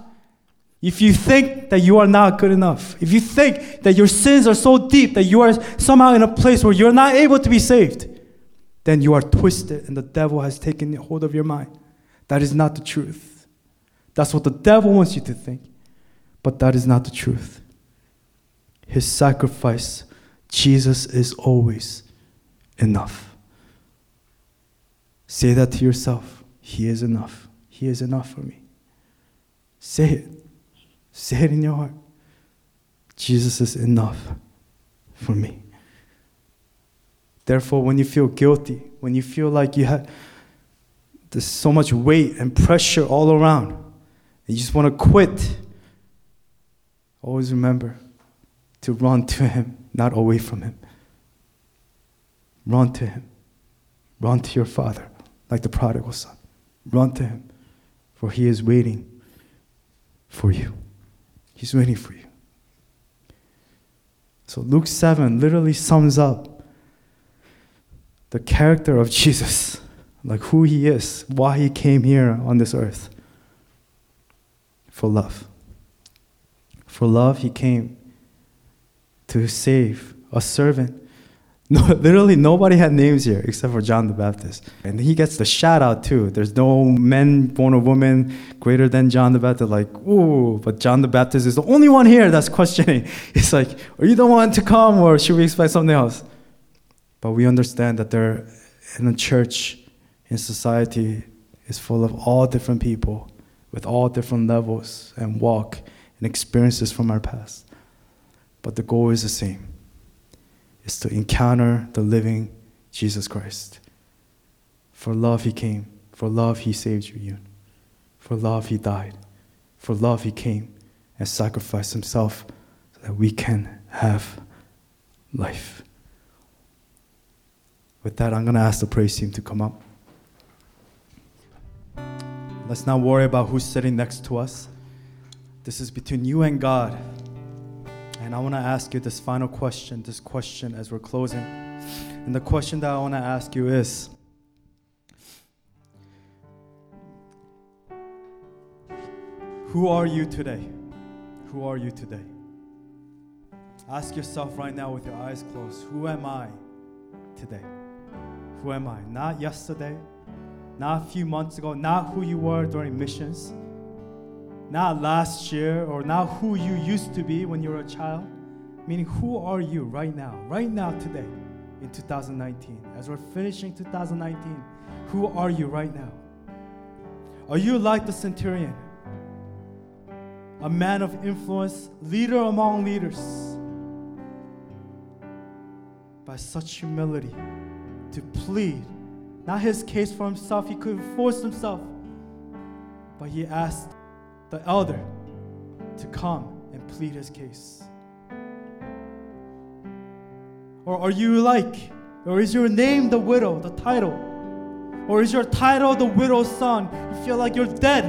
If you think that you are not good enough, if you think that your sins are so deep that you are somehow in a place where you're not able to be saved, then you are twisted and the devil has taken hold of your mind. That is not the truth. That's what the devil wants you to think, but that is not the truth. His sacrifice, Jesus is always enough. Say that to yourself. He is enough. He is enough for me. Say it. Say it in your heart. Jesus is enough for me. Therefore, when you feel guilty, when you feel like you have there's so much weight and pressure all around, and you just want to quit, always remember to run to Him, not away from Him. Run to Him. Run to your Father, like the prodigal son. Run to Him, for He is waiting for you. He's waiting for you. So Luke 7 literally sums up the character of <laughs> Jesus like who he is, why he came here on this earth. For love. For love, he came to save a servant. <laughs> No, literally, nobody had names here except for John the Baptist. And he gets the shout out too. There's no men born of woman greater than John the Baptist. Like, ooh, but John the Baptist is the only one here that's <laughs> questioning. <laughs> It's like, are you the one to come or should we expect something else? But we understand that they're in a church, in society, is full of all different people with all different levels and walk and experiences from our past. But the goal is the same. It's to encounter the living Jesus Christ. For love he came. For love he saved you. For love he died. For love he came and sacrificed himself so that we can have life. With that, I'm going to ask the praise team to come up. Let's not worry about who's sitting next to us. This is between you and God. And I want to ask you this final question, this question as we're closing. And the question that I want to ask you is Who are you today? Who are you today? Ask yourself right now with your eyes closed Who am I today? Who am I? Not yesterday, not a few months ago, not who you were during missions, not last year, or not who you used to be when you were a child. Meaning, who are you right now, right now, today, in 2019? As we're finishing 2019, who are you right now? Are you like the centurion? A man of influence, leader among leaders. By such humility, to plead not his case for himself, he couldn't force himself, but he asked the elder to come and plead his case. Or are you like, or is your name the widow, the title? Or is your title the widow's son? You feel like you're dead.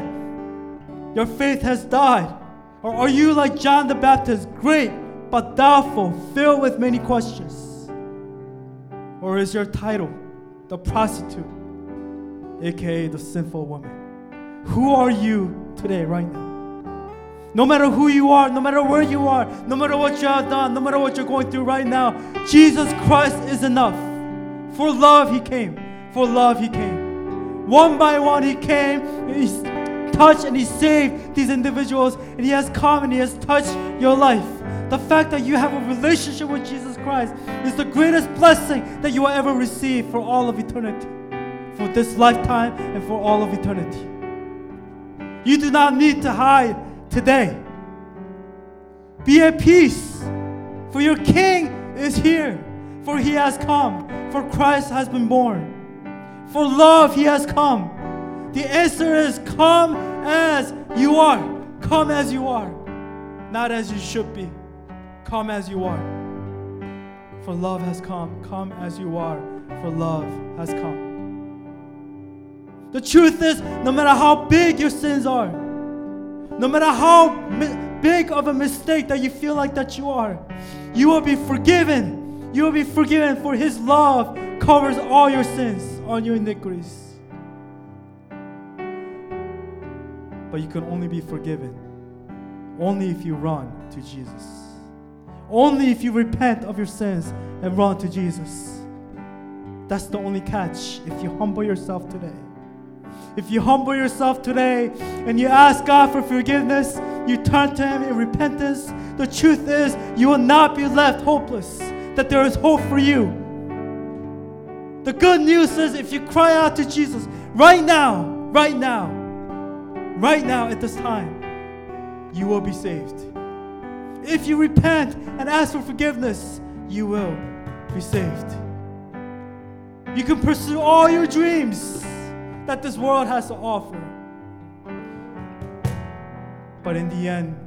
Your faith has died. Or are you like John the Baptist, great but doubtful, filled with many questions? Or is your title the prostitute, aka the sinful woman? Who are you today, right now? No matter who you are, no matter where you are, no matter what you have done, no matter what you're going through right now, Jesus Christ is enough. For love, He came. For love, He came. One by one, He came. He touched and He saved these individuals, and He has come and He has touched your life. The fact that you have a relationship with Jesus Christ is the greatest blessing that you will ever receive for all of eternity, for this lifetime and for all of eternity. You do not need to hide today. Be at peace, for your King is here, for he has come, for Christ has been born. For love, he has come. The answer is come as you are. Come as you are, not as you should be. Come as you are. For love has come. Come as you are, for love has come. The truth is, no matter how big your sins are, no matter how mi- big of a mistake that you feel like that you are, you will be forgiven. You will be forgiven for his love covers all your sins, all your iniquities. But you can only be forgiven only if you run to Jesus. Only if you repent of your sins and run to Jesus. That's the only catch if you humble yourself today. If you humble yourself today and you ask God for forgiveness, you turn to Him in repentance, the truth is you will not be left hopeless, that there is hope for you. The good news is if you cry out to Jesus right now, right now, right now at this time, you will be saved. If you repent and ask for forgiveness, you will be saved. You can pursue all your dreams that this world has to offer. But in the end,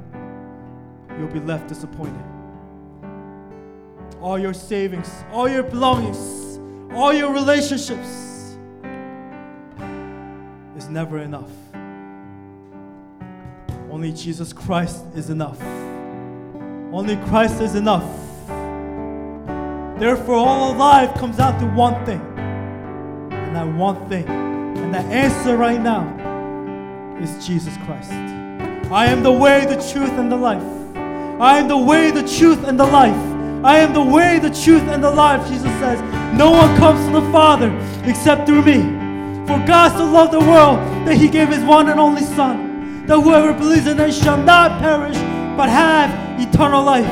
you'll be left disappointed. All your savings, all your belongings, all your relationships is never enough. Only Jesus Christ is enough. Only Christ is enough. Therefore, all of life comes down to one thing. And that one thing, and the answer right now is Jesus Christ. I am the way, the truth, and the life. I am the way, the truth, and the life. I am the way, the truth, and the life. Jesus says, No one comes to the Father except through me. For God so loved the world that he gave his one and only Son, that whoever believes in him shall not perish, but have eternal life.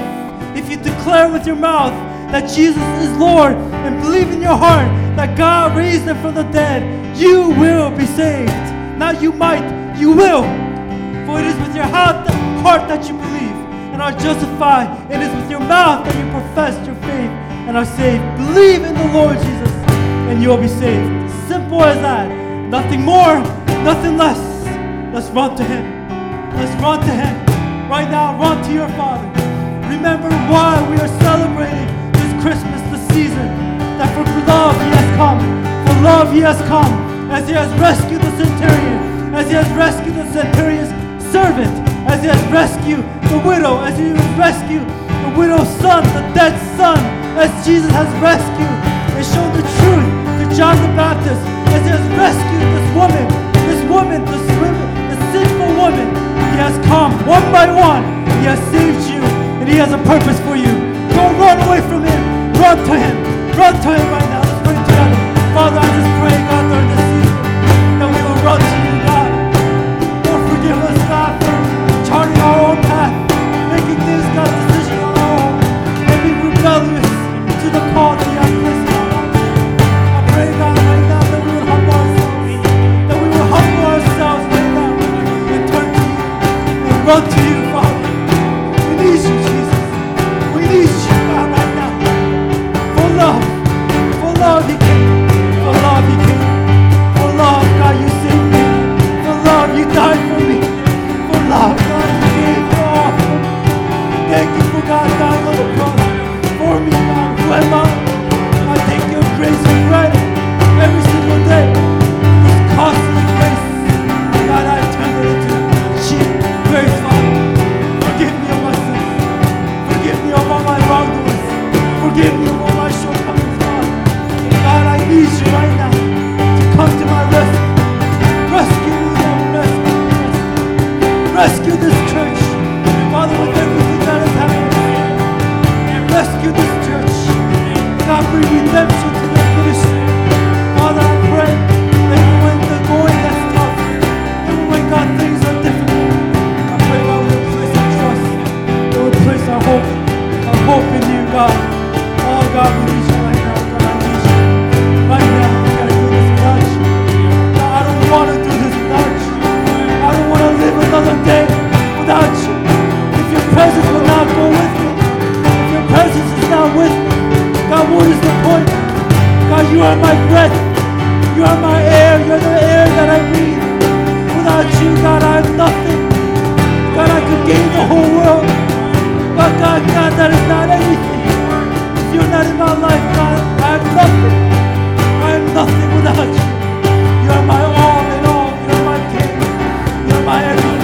If you declare with your mouth that Jesus is Lord and believe in your heart that God raised him from the dead, you will be saved. Not you might, you will. For it is with your heart heart that you believe and are justified. It is with your mouth that you profess your faith and are saved. Believe in the Lord Jesus and you will be saved. Simple as that. Nothing more, nothing less. Let's run to Him. Let's run to Him. Right now, run to your Father. Remember why we are celebrating this Christmas, the season. That for love He has come. For love He has come. As He has rescued the centurion. As He has rescued the centurion's servant. As He has rescued the widow. As He has rescued the widow's son, the dead son. As Jesus has rescued and shown the truth to John the Baptist. As He has rescued this woman. This woman, this woman, this sinful woman. He has come one by one. He has saved you and He has a purpose for you. Don't run away from Him. Run to Him. Run to Him right now. Let's pray together. Father, I just pray, to you, what is the point? God, you are my breath. You are my air. You're the air that I breathe. Without you, God, I am nothing. God, I could gain the whole world. But God, God, that is not anything. If you're not in my life, God, I am nothing. I am nothing without you. You are my all in all. You are my king. You are my everything,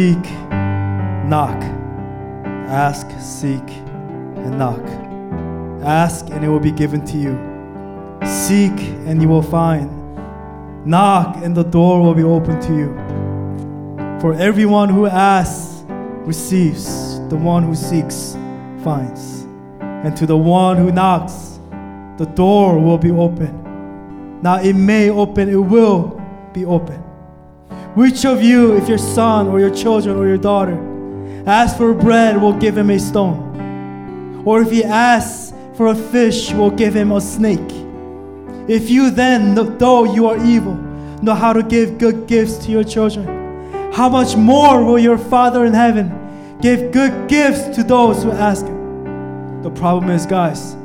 seek, knock. Ask, seek, and knock. Ask, and it will be given to you. Seek, and you will find. Knock, and the door will be opened to you. For everyone who asks receives, the one who seeks finds. And to the one who knocks, the door will be open. Now it may open, it will be open. Which of you, if your son or your children or your daughter asks for bread, will give him a stone? Or if he asks for a fish, will give him a snake? If you then, though you are evil, know how to give good gifts to your children, how much more will your Father in heaven give good gifts to those who ask him? The problem is, guys,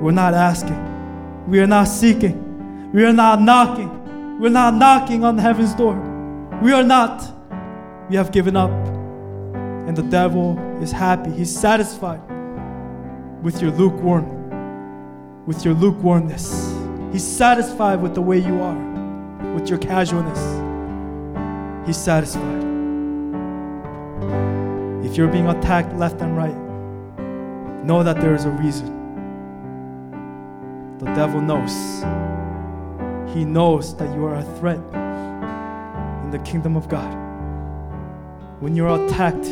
we're not asking, we are not seeking, we are not knocking, we're not knocking on heaven's door. We are not. We have given up. And the devil is happy. He's satisfied with your lukewarm, with your lukewarmness. He's satisfied with the way you are, with your casualness. He's satisfied. If you're being attacked left and right, know that there is a reason. The devil knows. He knows that you are a threat in the kingdom of God. When you're attacked,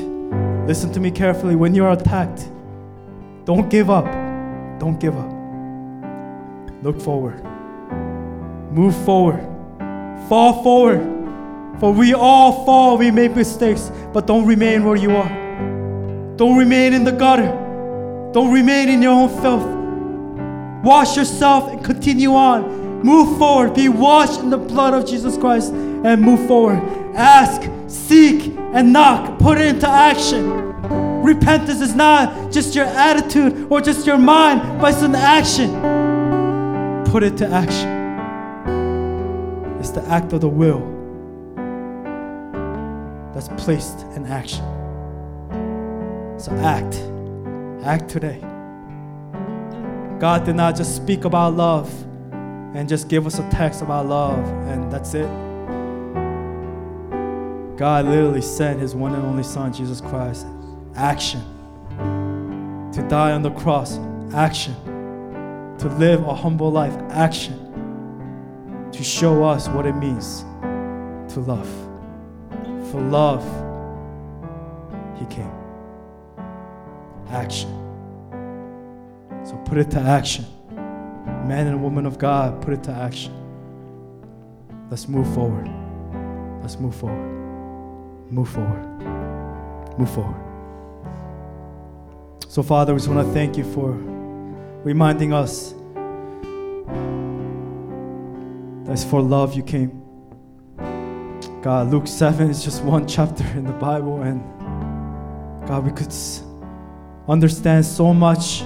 listen to me carefully. When you're attacked, don't give up. Don't give up. Look forward. Move forward. Fall forward. For we all fall, we make mistakes, but don't remain where you are. Don't remain in the gutter. Don't remain in your own filth. Wash yourself and continue on. Move forward. Be washed in the blood of Jesus Christ and move forward. Ask, seek, and knock. Put it into action. Repentance is not just your attitude or just your mind, but it's an action. Put it to action. It's the act of the will that's placed in action. So act. Act today. God did not just speak about love and just give us a text about love and that's it. God literally sent his one and only Son, Jesus Christ. Action. To die on the cross. Action. To live a humble life. Action. To show us what it means to love. For love, he came. Action. So put it to action. Man and woman of God, put it to action. Let's move forward. Let's move forward. Move forward. Move forward. So, Father, we just want to thank you for reminding us that it's for love you came. God, Luke 7 is just one chapter in the Bible, and God, we could understand so much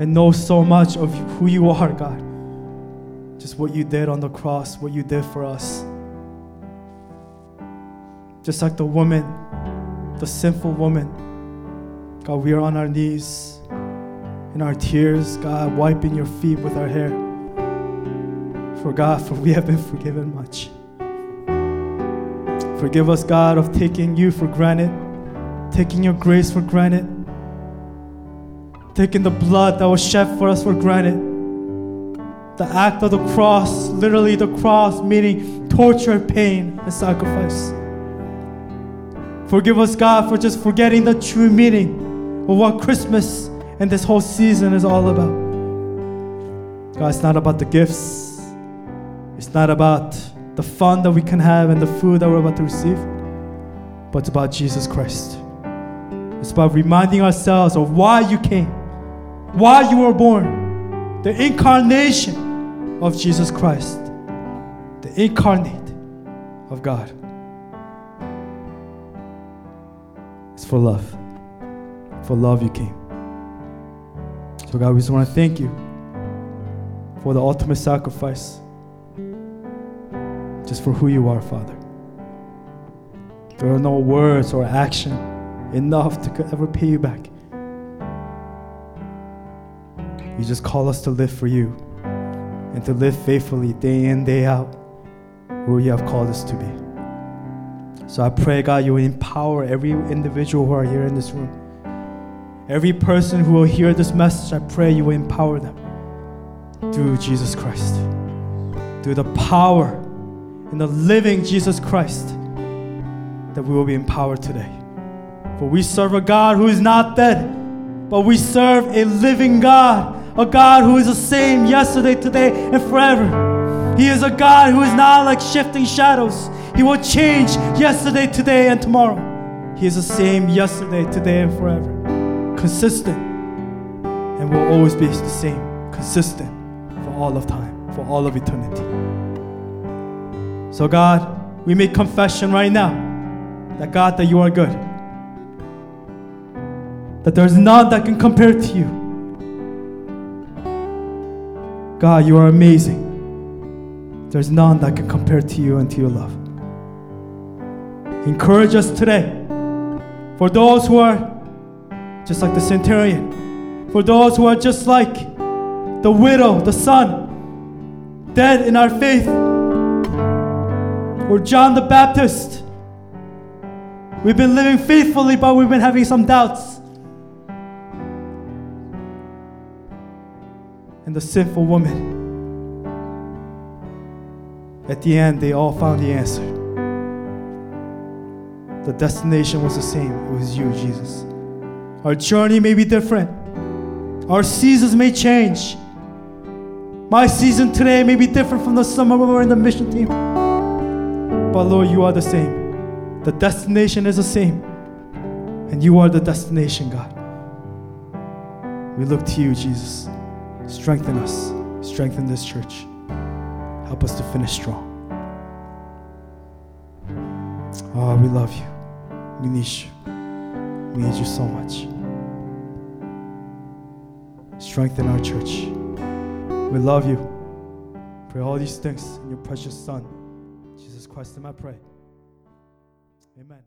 and know so much of who you are, God. Just what you did on the cross, what you did for us. Just like the woman, the sinful woman. God, we are on our knees in our tears, God, wiping your feet with our hair. For God, for we have been forgiven much. Forgive us, God, of taking you for granted, taking your grace for granted, taking the blood that was shed for us for granted. The act of the cross, literally the cross, meaning torture, pain, and sacrifice. Forgive us, God, for just forgetting the true meaning of what Christmas and this whole season is all about. God, it's not about the gifts, it's not about the fun that we can have and the food that we're about to receive, but it's about Jesus Christ. It's about reminding ourselves of why you came, why you were born, the incarnation of Jesus Christ, the incarnate of God. It's for love. For love you came. So, God, we just want to thank you for the ultimate sacrifice, just for who you are, Father. There are no words or action enough to ever pay you back. You just call us to live for you and to live faithfully day in, day out, where you have called us to be. So I pray, God, you will empower every individual who are here in this room. Every person who will hear this message, I pray you will empower them through Jesus Christ, through the power in the living Jesus Christ, that we will be empowered today. For we serve a God who is not dead, but we serve a living God, a God who is the same yesterday, today, and forever. He is a God who is not like shifting shadows. He will change yesterday, today, and tomorrow. He is the same yesterday, today, and forever. Consistent. And will always be the same. Consistent for all of time, for all of eternity. So, God, we make confession right now that God, that you are good. That there's none that can compare to you. God, you are amazing. There's none that can compare to you and to your love. Encourage us today. For those who are just like the centurion, for those who are just like the widow, the son, dead in our faith, or John the Baptist. We've been living faithfully, but we've been having some doubts. And the sinful woman. At the end, they all found the answer. The destination was the same. It was you, Jesus. Our journey may be different. Our seasons may change. My season today may be different from the summer when we were in the mission team. But Lord, you are the same. The destination is the same. And you are the destination, God. We look to you, Jesus. Strengthen us. Strengthen this church. Help us to finish strong. Oh, we love you. We need you. We need you so much. Strengthen our church. We love you. Pray all these things in your precious Son, Jesus Christ, and I pray. Amen.